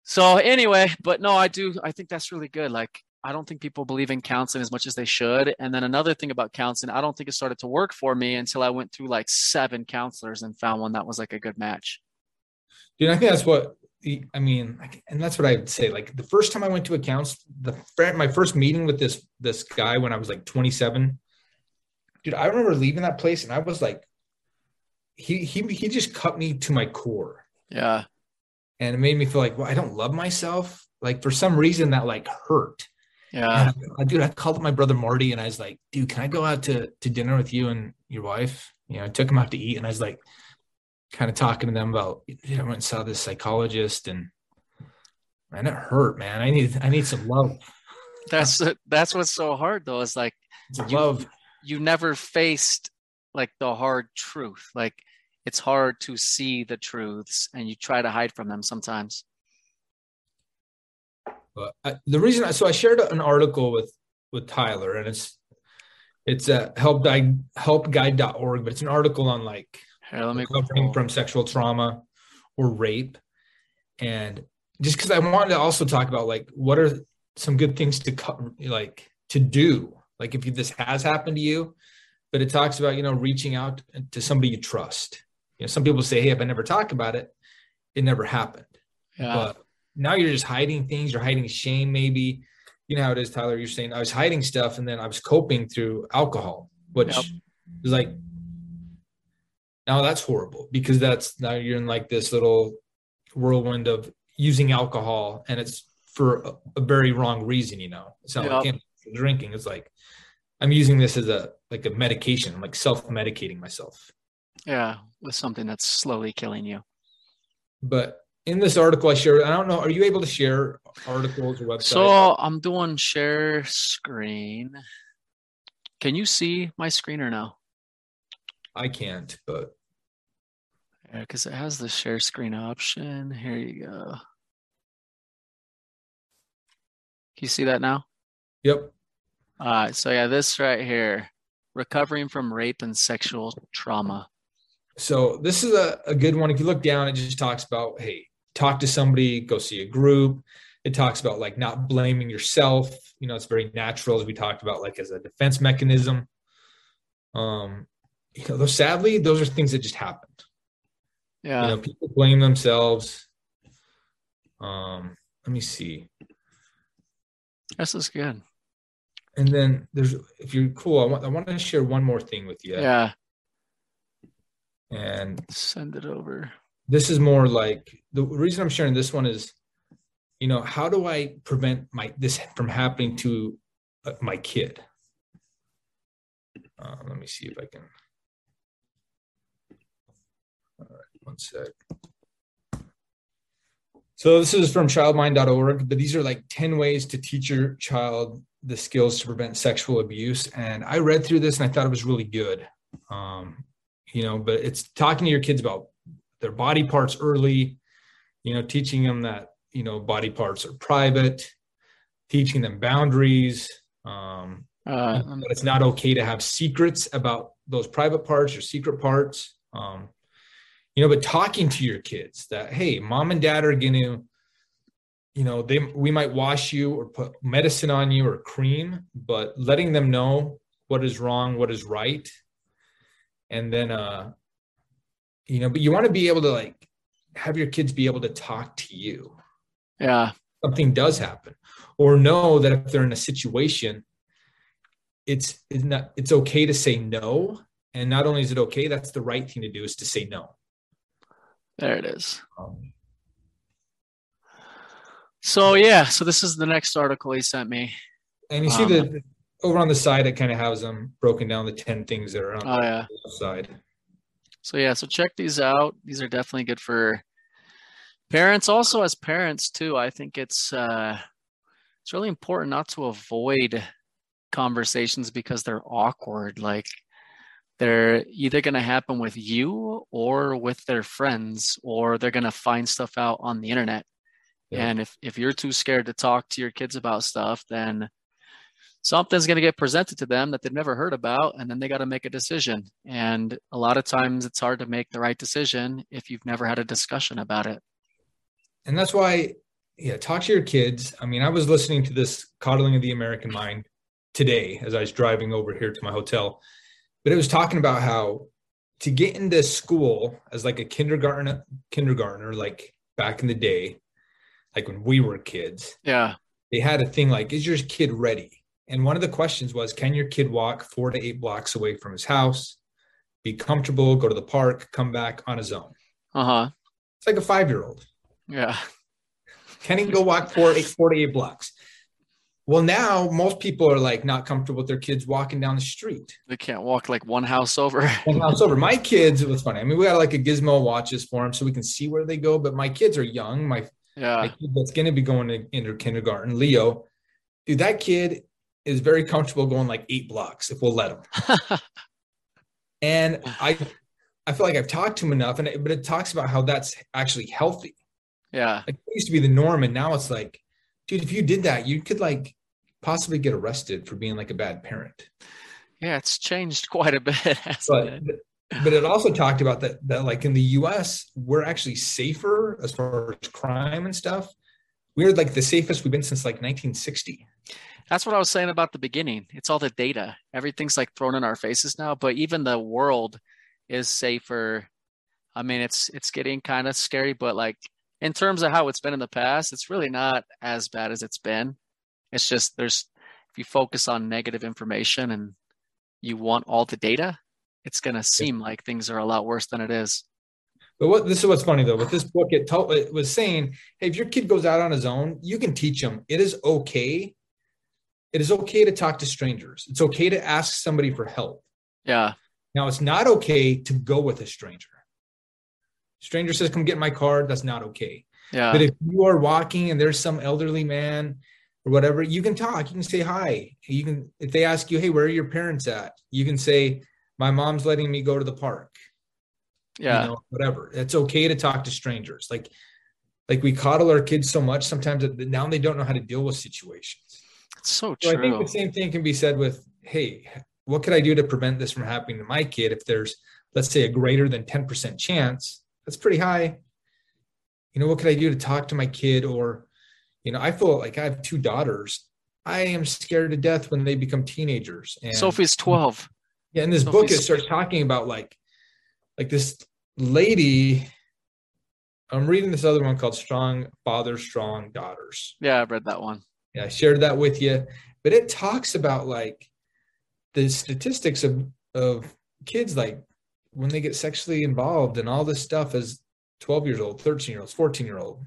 So anyway, but no, I do. I think that's really good. Like, I don't think people believe in counseling as much as they should. And then another thing about counseling, I don't think it started to work for me until I went through like seven counselors and found one that was like a good match. Dude, I think that's what I mean, and that's what I would say. Like the first time I went to a counselor, the my first meeting with this this guy when I was like 27, dude, I remember leaving that place and I was like, he he he just cut me to my core. Yeah. And it made me feel like, well, I don't love myself. Like for some reason that like hurt. Yeah. I, dude, I called my brother Marty and I was like, dude, can I go out to to dinner with you and your wife? You know, I took him out to eat and I was like kind of talking to them about you know, I went and saw this psychologist and man, it hurt, man. I need I need some love. That's that's what's so hard though. It's like you, love you never faced like the hard truth. Like it's hard to see the truths and you try to hide from them sometimes. But I, the reason I, so I shared an article with with Tyler and it's it's a help guide helpguide.org, but it's an article on like Here, let me recovering from sexual trauma or rape. And just because I wanted to also talk about like what are some good things to co- like to do like if this has happened to you but it talks about you know reaching out to somebody you trust you know some people say hey if i never talk about it it never happened yeah. but now you're just hiding things you're hiding shame maybe you know how it is tyler you're saying i was hiding stuff and then i was coping through alcohol which yep. is like Now that's horrible because that's now you're in like this little whirlwind of using alcohol and it's for a, a very wrong reason, you know. It's not like drinking. It's like I'm using this as a like a medication. I'm like self-medicating myself. Yeah, with something that's slowly killing you. But in this article I shared, I don't know, are you able to share articles or websites? So I'm doing share screen. Can you see my screen or no? I can't, but Yeah, because it has the share screen option. Here you go. Can you see that now? Yep. All right. So yeah, this right here, recovering from rape and sexual trauma. So this is a, a good one. If you look down, it just talks about, hey, talk to somebody, go see a group. It talks about like not blaming yourself. You know, it's very natural as we talked about, like as a defense mechanism. Um, you know, those sadly, those are things that just happened. Yeah. You know, people blame themselves. Um, let me see. This is good. And then there's if you're cool, I want I want to share one more thing with you. Yeah. And Send it over. this is more like the reason I'm sharing this one is, you know, how do I prevent my this from happening to uh, my kid? Uh, let me see if I can. All right, one sec. So this is from childmind.org, but these are like 10 ways to teach your child the skills to prevent sexual abuse. And I read through this and I thought it was really good. Um, you know, but it's talking to your kids about their body parts early, you know, teaching them that, you know, body parts are private, teaching them boundaries. Um, Uh, that it's not okay to have secrets about those private parts or secret parts. Um, you know, but talking to your kids that, hey, mom and dad are going to, you know, they we might wash you or put medicine on you or cream, but letting them know what is wrong, what is right, and then, uh, you know, but you want to be able to like have your kids be able to talk to you. Yeah. something does happen. Or know that if they're in a situation it's it's not it's okay to say no. And not only is it okay that's the right thing to do is to say no There it is. um, So yeah, so this is the next article he sent me. and you see Um, the over on the side it kind of has them broken down the 10 things that are on Oh the left side So yeah, so check these out. These are definitely good for parents. Also as parents too, I think it's uh it's really important not to avoid conversations because they're awkward. Like they're either going to happen with you or with their friends or they're going to find stuff out on the internet. Yeah. And if if you're too scared to talk to your kids about stuff, then something's going to get presented to them that they've never heard about and then they got to make a decision and a lot of times it's hard to make the right decision if you've never had a discussion about it and that's why yeah talk to your kids i mean i was listening to this coddling of the american mind today as i was driving over here to my hotel but it was talking about how to get into school as like a kindergarten kindergartner like back in the day like when we were kids yeah. they had a thing like is your kid ready? And one of the questions was can your kid walk four to eight blocks away from his house be comfortable go to the park come back on his own? Uh-huh. It's like a five year old yeah. Can he go walk four, eight, four to eight blocks? Well, now most people are like not comfortable with their kids walking down the street. they can't walk like one house over One house over. My kids, it was funny. I mean, we got like a gizmo watches for them so we can see where they go. But my kids are young. My, yeah, my kid that's going to be going to into kindergarten, Leo, dude, that kid is very comfortable going like eight blocks if we'll let him. And I, I feel like I've talked to him enough, and it, but it talks about how that's actually healthy. yeah Like it used to be the norm, and now it's like, dude, if you did that, you could like possibly get arrested for being like a bad parent. yeah it's changed quite a bit But it? but it also talked about that that like in the U.S. we're actually safer as far as crime and stuff. We're like the safest we've been since like 1960. that's what i was saying about the beginning it's all the data everything's like thrown in our faces now but even the world is safer i mean it's it's getting kind of scary but like in terms of how it's been in the past it's really not as bad as it's been it's just there's if you focus on negative information and you want all the data it's going to seem like things are a lot worse than it is. But what this is what's funny though with this book, it, told, it was saying, hey, if your kid goes out on his own, you can teach him. It is okay. It is okay to talk to strangers. It's okay to ask somebody for help. Yeah. Now it's not okay to go with a stranger. Stranger says, "Come get my card." That's not okay. Yeah. But if you are walking and there's some elderly man or whatever, you can talk. You can say hi. You can if they ask you, "Hey, where are your parents at?" You can say, "My mom's letting me go to the park." Yeah. You know, whatever. It's okay to talk to strangers. Like like we coddle our kids so much sometimes that now they don't know how to deal with situations. It's so true. So I think the same thing can be said with, "Hey, what could I do to prevent this from happening to my kid if there's let's say a greater than 10% chance?" That's pretty high. You know, what could I do to talk to my kid or you know, I feel like I have two daughters. I am scared to death when they become teenagers. And Sophie's 12. Yeah, in this Sophie's book it starts talking about like like this lady I'm reading this other one called Strong father Strong Daughters. Yeah, I've read that one. Yeah, I shared that with you. But it talks about like the statistics of of kids like when they get sexually involved and all this stuff as 12 years old, 13 year olds, 14 year old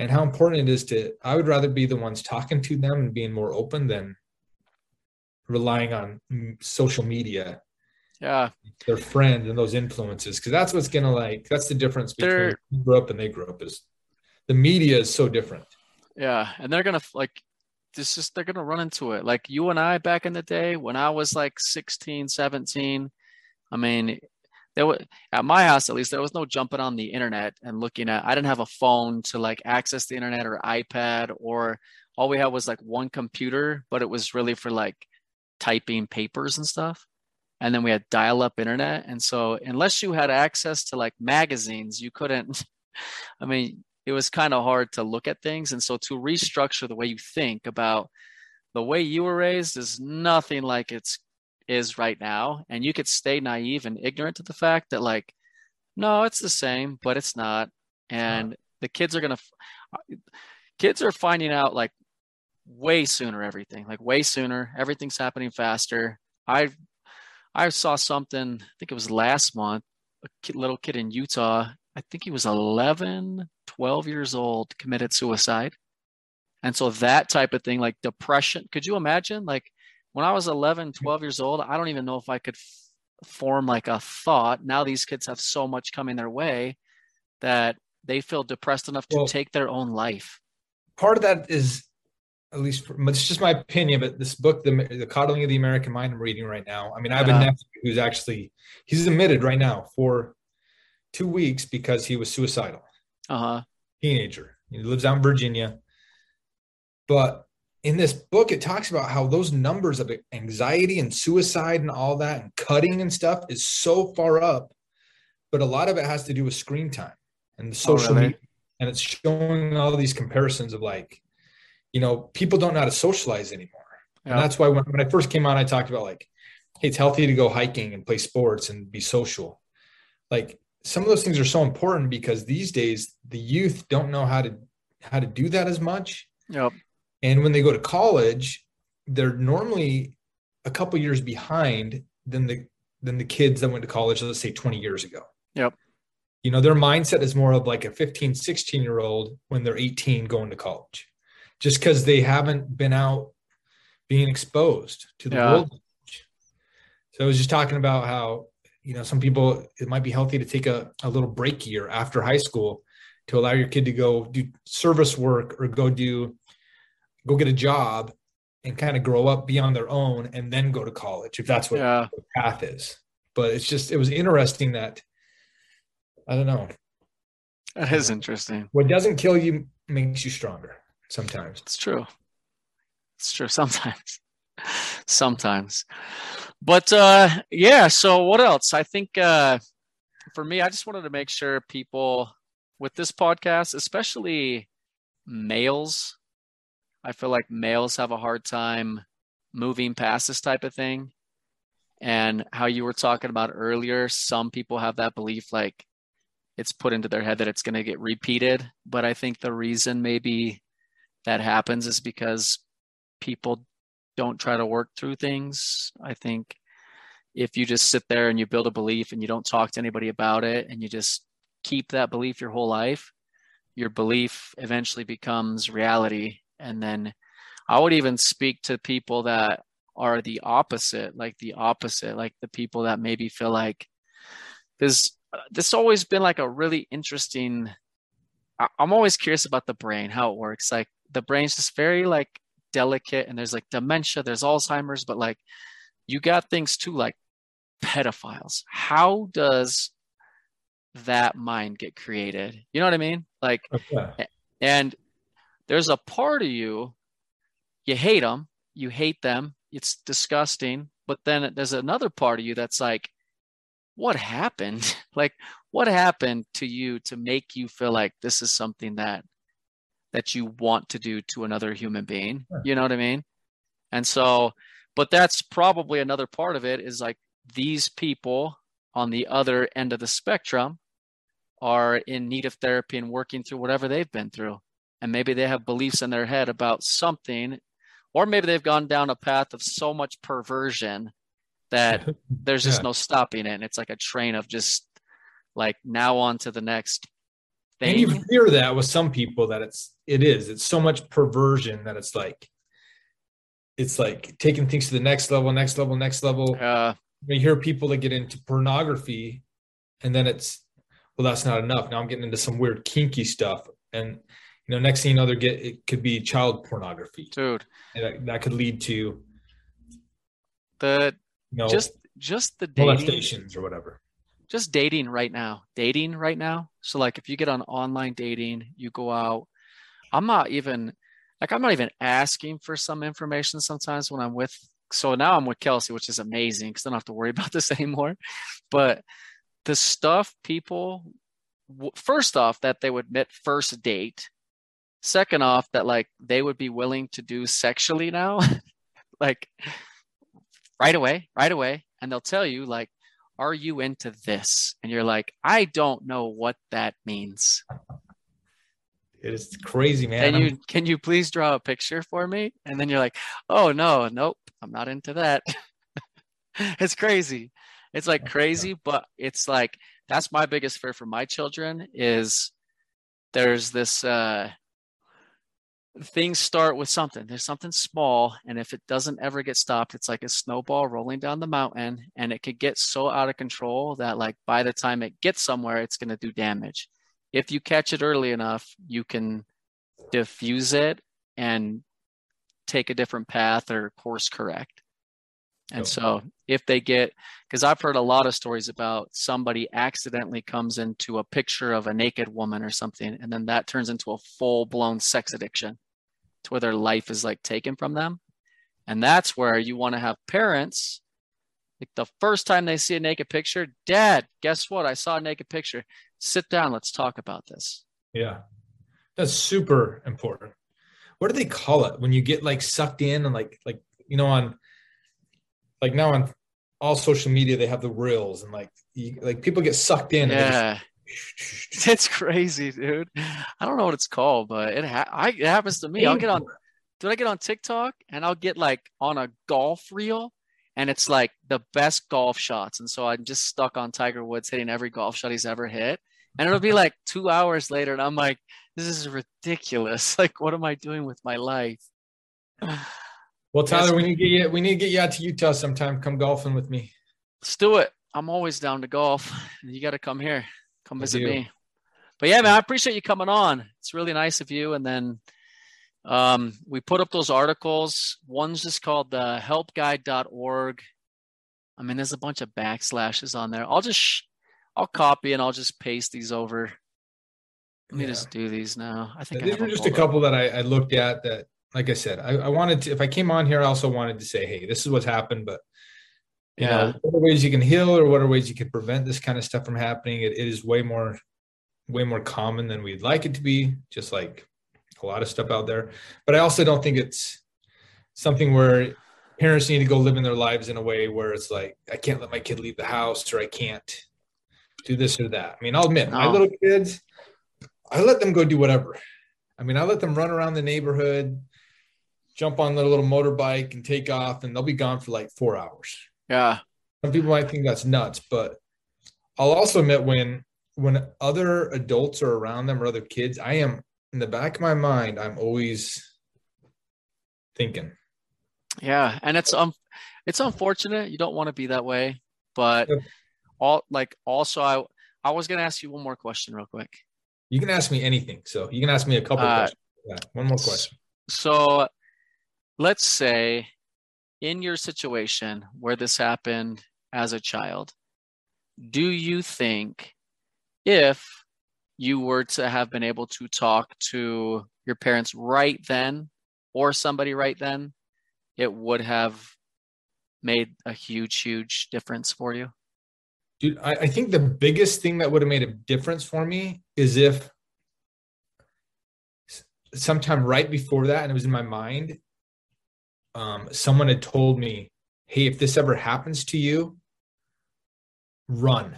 and how important it is to i would rather be the ones talking to them and being more open than relying on social media. Yeah. Their friends and those influences because that's what's gonna like that's the difference between they're, you grew up and they grew up is the media is so different. Yeah and they're gonna like this is they're gonna run into it. Like you and i back in the day when i was like 16 17 i mean there was at my house at least there was no jumping on the internet and looking at i didn't have a phone to like access the internet or ipad or all we had was like one computer but it was really for like typing papers and stuff. And then we had dial up internet. And so unless you had access to like magazines you couldn't i mean it was kind of hard to look at things. And so to restructure the way you think about the way you were raised is nothing like it's is right now and you could stay naive and ignorant to the fact that like no it's the same but it's not. And the kids are going to kids are finding out like way sooner everything like way sooner. Everything's happening faster. I i saw something i think it was last month a kid, little kid in utah i think he was 11 12 years old committed suicide. And so that type of thing like depression could you imagine like when I was 11, 12 years old, I don't even know if I could f- form like a thought. Now these kids have so much coming their way that they feel depressed enough to well, take their own life. Part of that is, at least, for, it's just my opinion, but this book, the, the Coddling of the American Mind, I'm reading right now. I mean, I have a nephew who's actually he's admitted right now for two weeks because he was suicidal. Uh huh. Teenager. He lives out in Virginia, but in this book, it talks about how those numbers of anxiety and suicide and all that and cutting and stuff is so far up, but a lot of it has to do with screen time and the oh, social oh, really? media. And it's showing all these comparisons of like, you know, people don't know how to socialize anymore. Yeah. And that's why when, when I first came on, I talked about like, hey, it's healthy to go hiking and play sports and be social. Like some of those things are so important because these days the youth don't know how to how to do that as much. Yep. And when they go to college, they're normally a couple years behind than the than the kids that went to college, let's say 20 years ago. Yep. You know, their mindset is more of like a 15, 16 year old when they're 18 going to college, just because they haven't been out being exposed to the yeah. world. So I was just talking about how, you know, some people, it might be healthy to take a, a little break year after high school to allow your kid to go do service work or go do go get a job and kind of grow up, be on their own, and then go to college if that's what yeah. the path is. But it's just it was interesting that I don't know. That is interesting. What doesn't kill you makes you stronger sometimes. It's true. It's true sometimes. sometimes. But uh yeah, so what else? I think uh for me, I just wanted to make sure people with this podcast, especially males I feel like males have a hard time moving past this type of thing. And how you were talking about earlier, some people have that belief like it's put into their head that it's going to get repeated. But I think the reason maybe that happens is because people don't try to work through things. I think if you just sit there and you build a belief and you don't talk to anybody about it and you just keep that belief your whole life, your belief eventually becomes reality. And then I would even speak to people that are the opposite, like the opposite, like the people that maybe feel like this. This always been like a really interesting. I'm always curious about the brain, how it works. Like the brain's just very like delicate, and there's like dementia, there's Alzheimer's, but like you got things too, like pedophiles. How does that mind get created? You know what I mean? Like, okay. and there's a part of you, you hate them, you hate them, it's disgusting. But then there's another part of you that's like, what happened? like, what happened to you to make you feel like this is something that that you want to do to another human being? You know what I mean? And so, but that's probably another part of it is like these people on the other end of the spectrum are in need of therapy and working through whatever they've been through. And maybe they have beliefs in their head about something, or maybe they've gone down a path of so much perversion that there's just yeah. no stopping it. And it's like a train of just like now on to the next thing. And you hear that with some people that it's it is. It's so much perversion that it's like it's like taking things to the next level, next level, next level. Uh, you hear people that get into pornography and then it's well that's not enough now i'm getting into some weird kinky stuff and you know next thing you know they get it could be child pornography. Dude. That, that could lead to the you know, just just the dating or whatever. Just dating right now. Dating right now. So like if you get on online dating you go out. I'm not even like i'm not even asking for some information sometimes when i'm with so now I'm with Kelsey, which is amazing because I don't have to worry about this anymore. But the stuff people, first off, that they would admit first date. Second off, that like they would be willing to do sexually now, like right away, right away. And they'll tell you, like, are you into this? And you're like, I don't know what that means. It is crazy, man. Can you can you please draw a picture for me? And then you're like, oh no, nope, I'm not into that. it's crazy. It's like crazy, but it's like that's my biggest fear for my children is there's this uh things start with something. There's something small, and if it doesn't ever get stopped, it's like a snowball rolling down the mountain, and it could get so out of control that like by the time it gets somewhere, it's gonna do damage if you catch it early enough, you can diffuse it and take a different path or course correct. And oh. so if they get, because I've heard a lot of stories about somebody accidentally comes into a picture of a naked woman or something, and then that turns into a full blown sex addiction to where their life is like taken from them. And that's where you want to have parents like the first time they see a naked picture, Dad, guess what? I saw a naked picture. Sit down. Let's talk about this. Yeah, that's super important. What do they call it when you get like sucked in and like like you know on like now on all social media they have the reels and like you, like people get sucked in. Yeah. It's crazy, dude. I don't know what it's called, but it, ha- I, it happens to me. I'll get on, did I get on TikTok and I'll get like on a golf reel and it's like the best golf shots. And so I'm just stuck on Tiger Woods hitting every golf shot he's ever hit. And it'll be like two hours later, and I'm like, this is ridiculous. Like, what am I doing with my life? Well, Tyler, we need to get you. We need to get you out to Utah sometime. Come golfing with me. Let's do it. I'm always down to golf. You got to come here. Come visit me. But yeah, man, I appreciate you coming on. It's really nice of you. And then um, we put up those articles. One's just called the helpguide.org. I mean, there's a bunch of backslashes on there. I'll just, sh- I'll copy and I'll just paste these over. Let me yeah. just do these now. I think these were just a couple up. that I, I, looked at that, like I said, I, I, wanted to, if I came on here, I also wanted to say, hey, this is what's happened, but you yeah. know, what are ways you can heal or what are ways you can prevent this kind of stuff from happening? it, it is way more, way more common than we'd like it to be. Just like a lot of stuff out there. But I also don't think it's something where parents need to go living their lives in a way where it's like, I can't let my kid leave the house or I can't do this or that. I mean, I'll admit, no. my little kids, I let them go do whatever. I mean, I let them run around the neighborhood, jump on their little motorbike and take off, and they'll be gone for like four hours. Yeah. some people might think that's nuts, but I'll also admit when when other adults are around them or other kids, I am in the back of my mind, I'm always thinking. Yeah, and it's um it's unfortunate. You don't want to be that way, but yep. all like also I I was gonna ask you one more question real quick. You can ask me anything. So you can ask me a couple uh, questions. Yeah, one more question. So let's say in your situation where this happened as a child, do you think if you were to have been able to talk to your parents right then or somebody right then, it would have made a huge, huge difference for you? Dude, I, I think the biggest thing that would have made a difference for me is if sometime right before that, and it was in my mind, um, someone had told me, "Hey, if this ever happens to you, run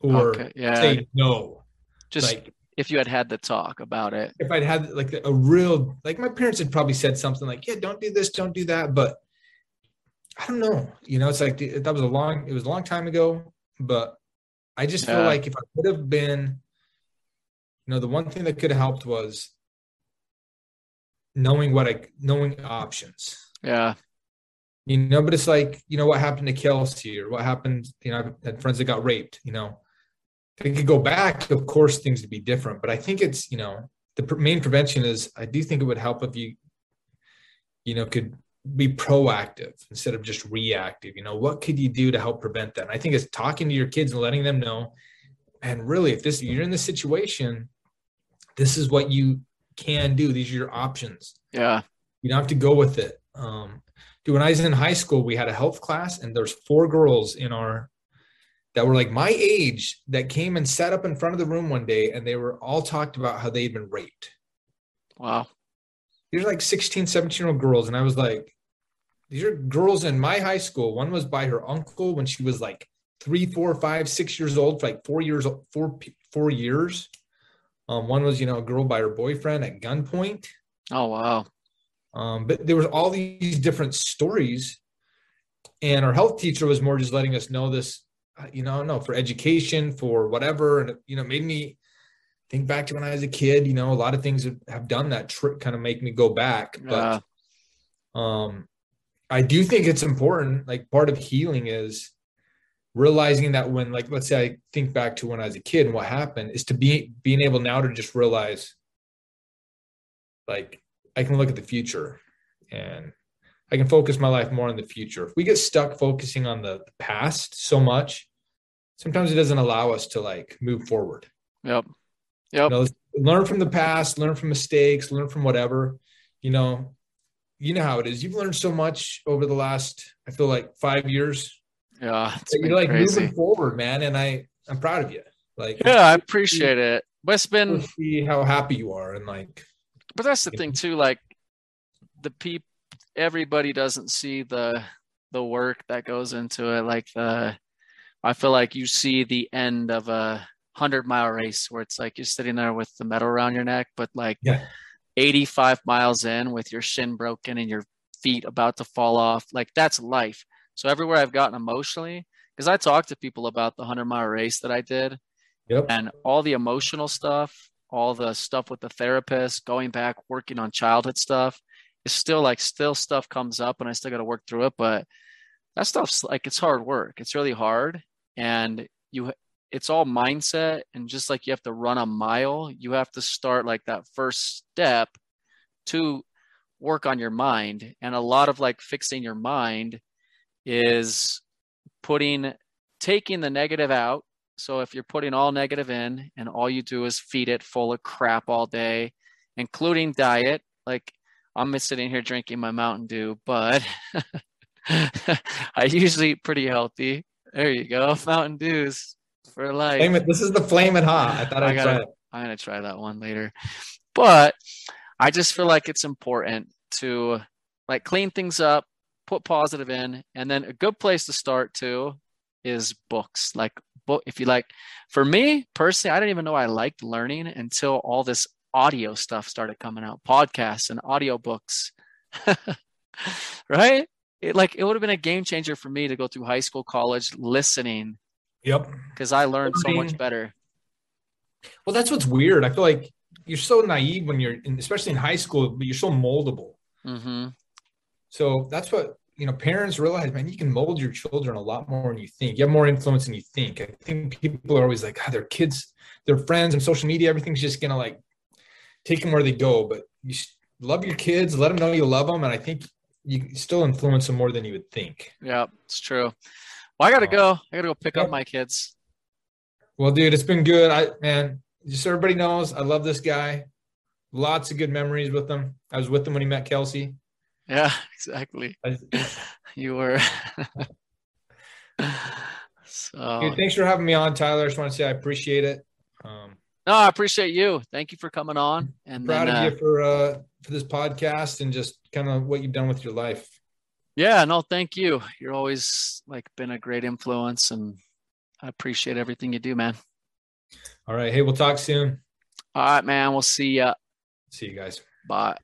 or okay, yeah. say no." Just like if you had had the talk about it. If I'd had like a real, like my parents had probably said something like, "Yeah, don't do this, don't do that," but I don't know. You know, it's like that was a long, it was a long time ago, but I just yeah. feel like if I could have been, you know, the one thing that could have helped was knowing what I knowing options. Yeah. You know, but it's like, you know, what happened to Kelsey or what happened, you know, I've had friends that got raped, you know. If could go back, of course things would be different. But I think it's, you know, the main prevention is I do think it would help if you, you know, could be proactive instead of just reactive. You know, what could you do to help prevent that? And I think it's talking to your kids and letting them know. And really, if this you're in this situation, this is what you can do. These are your options. Yeah. You don't have to go with it. Um, dude, when I was in high school, we had a health class, and there's four girls in our that were like my age that came and sat up in front of the room one day, and they were all talked about how they'd been raped. Wow. These are like 16, 17 year old girls. And I was like, these are girls in my high school. One was by her uncle when she was like three, four, five, six years old for like four years, four, four years. Um, one was, you know, a girl by her boyfriend at gunpoint. Oh wow. Um, but there was all these different stories, and our health teacher was more just letting us know this, uh, you know, no for education, for whatever, and you know, made me think back to when I was a kid. You know, a lot of things have done that trick, kind of make me go back. But um, I do think it's important. Like part of healing is realizing that when like let's say i think back to when i was a kid and what happened is to be being able now to just realize like i can look at the future and i can focus my life more on the future if we get stuck focusing on the past so much sometimes it doesn't allow us to like move forward yep yep you know, learn from the past learn from mistakes learn from whatever you know you know how it is you've learned so much over the last i feel like five years yeah, you're like crazy. moving forward, man, and I I'm proud of you. Like, yeah, I appreciate see, it. But it's been see how happy you are, and like. But that's the thing too. Like, the people, everybody doesn't see the the work that goes into it. Like the, I feel like you see the end of a hundred mile race where it's like you're sitting there with the medal around your neck, but like. Yeah. 85 miles in with your shin broken and your feet about to fall off like that's life so everywhere I've gotten emotionally, because I talked to people about the 100 mile race that I did yep. and all the emotional stuff, all the stuff with the therapist, going back, working on childhood stuff. It's still like, still stuff comes up and I still got to work through it. But that stuff's like, it's hard work. It's really hard. And you, it's all mindset. And just like you have to run a mile, you have to start like that first step to work on your mind. And a lot of like fixing your mind is putting taking the negative out. So if you're putting all negative in and all you do is feed it full of crap all day, including diet, like I'm sitting here drinking my Mountain Dew, but I usually eat pretty healthy. There you go, Mountain Dews for life. Flame it. This is the flame flaming hot. I thought I'd gotta, try it. I'm gonna try that one later, but I just feel like it's important to like clean things up, put positive in and then a good place to start too is books like book if you like for me personally i didn't even know i liked learning until all this audio stuff started coming out podcasts and audio books right it like it would have been a game changer for me to go through high school, college, listening. Yep. Because I learned so much better. Well, that's what's weird. I feel like you're so naive when you're, in, especially in high school, but you're so moldable. Mm-hmm. So that's what you know. Parents realize, man, you can mold your children a lot more than you think. You have more influence than you think. I think people are always like, oh, their kids, their friends, and social media, everything's just gonna like take them where they go. But you love your kids, let them know you love them, and I think you still influence them more than you would think. Yeah, it's true. Well, I gotta uh, go. I gotta go pick up my kids. Well, dude, it's been good. I man, just so everybody knows, I love this guy. Lots of good memories with him. I was with him when he met Kelsey. Yeah, exactly. You were. so dude, thanks for having me on, Tyler. I just want to say I appreciate it. Um, no, I appreciate you. Thank you for coming on. And proud then, of uh, you for uh, for this podcast and just kind of what you've done with your life. Yeah, no, thank you. You're always like been a great influence, and I appreciate everything you do, man. All right. Hey, we'll talk soon. All right, man. We'll see ya. See you guys. Bye.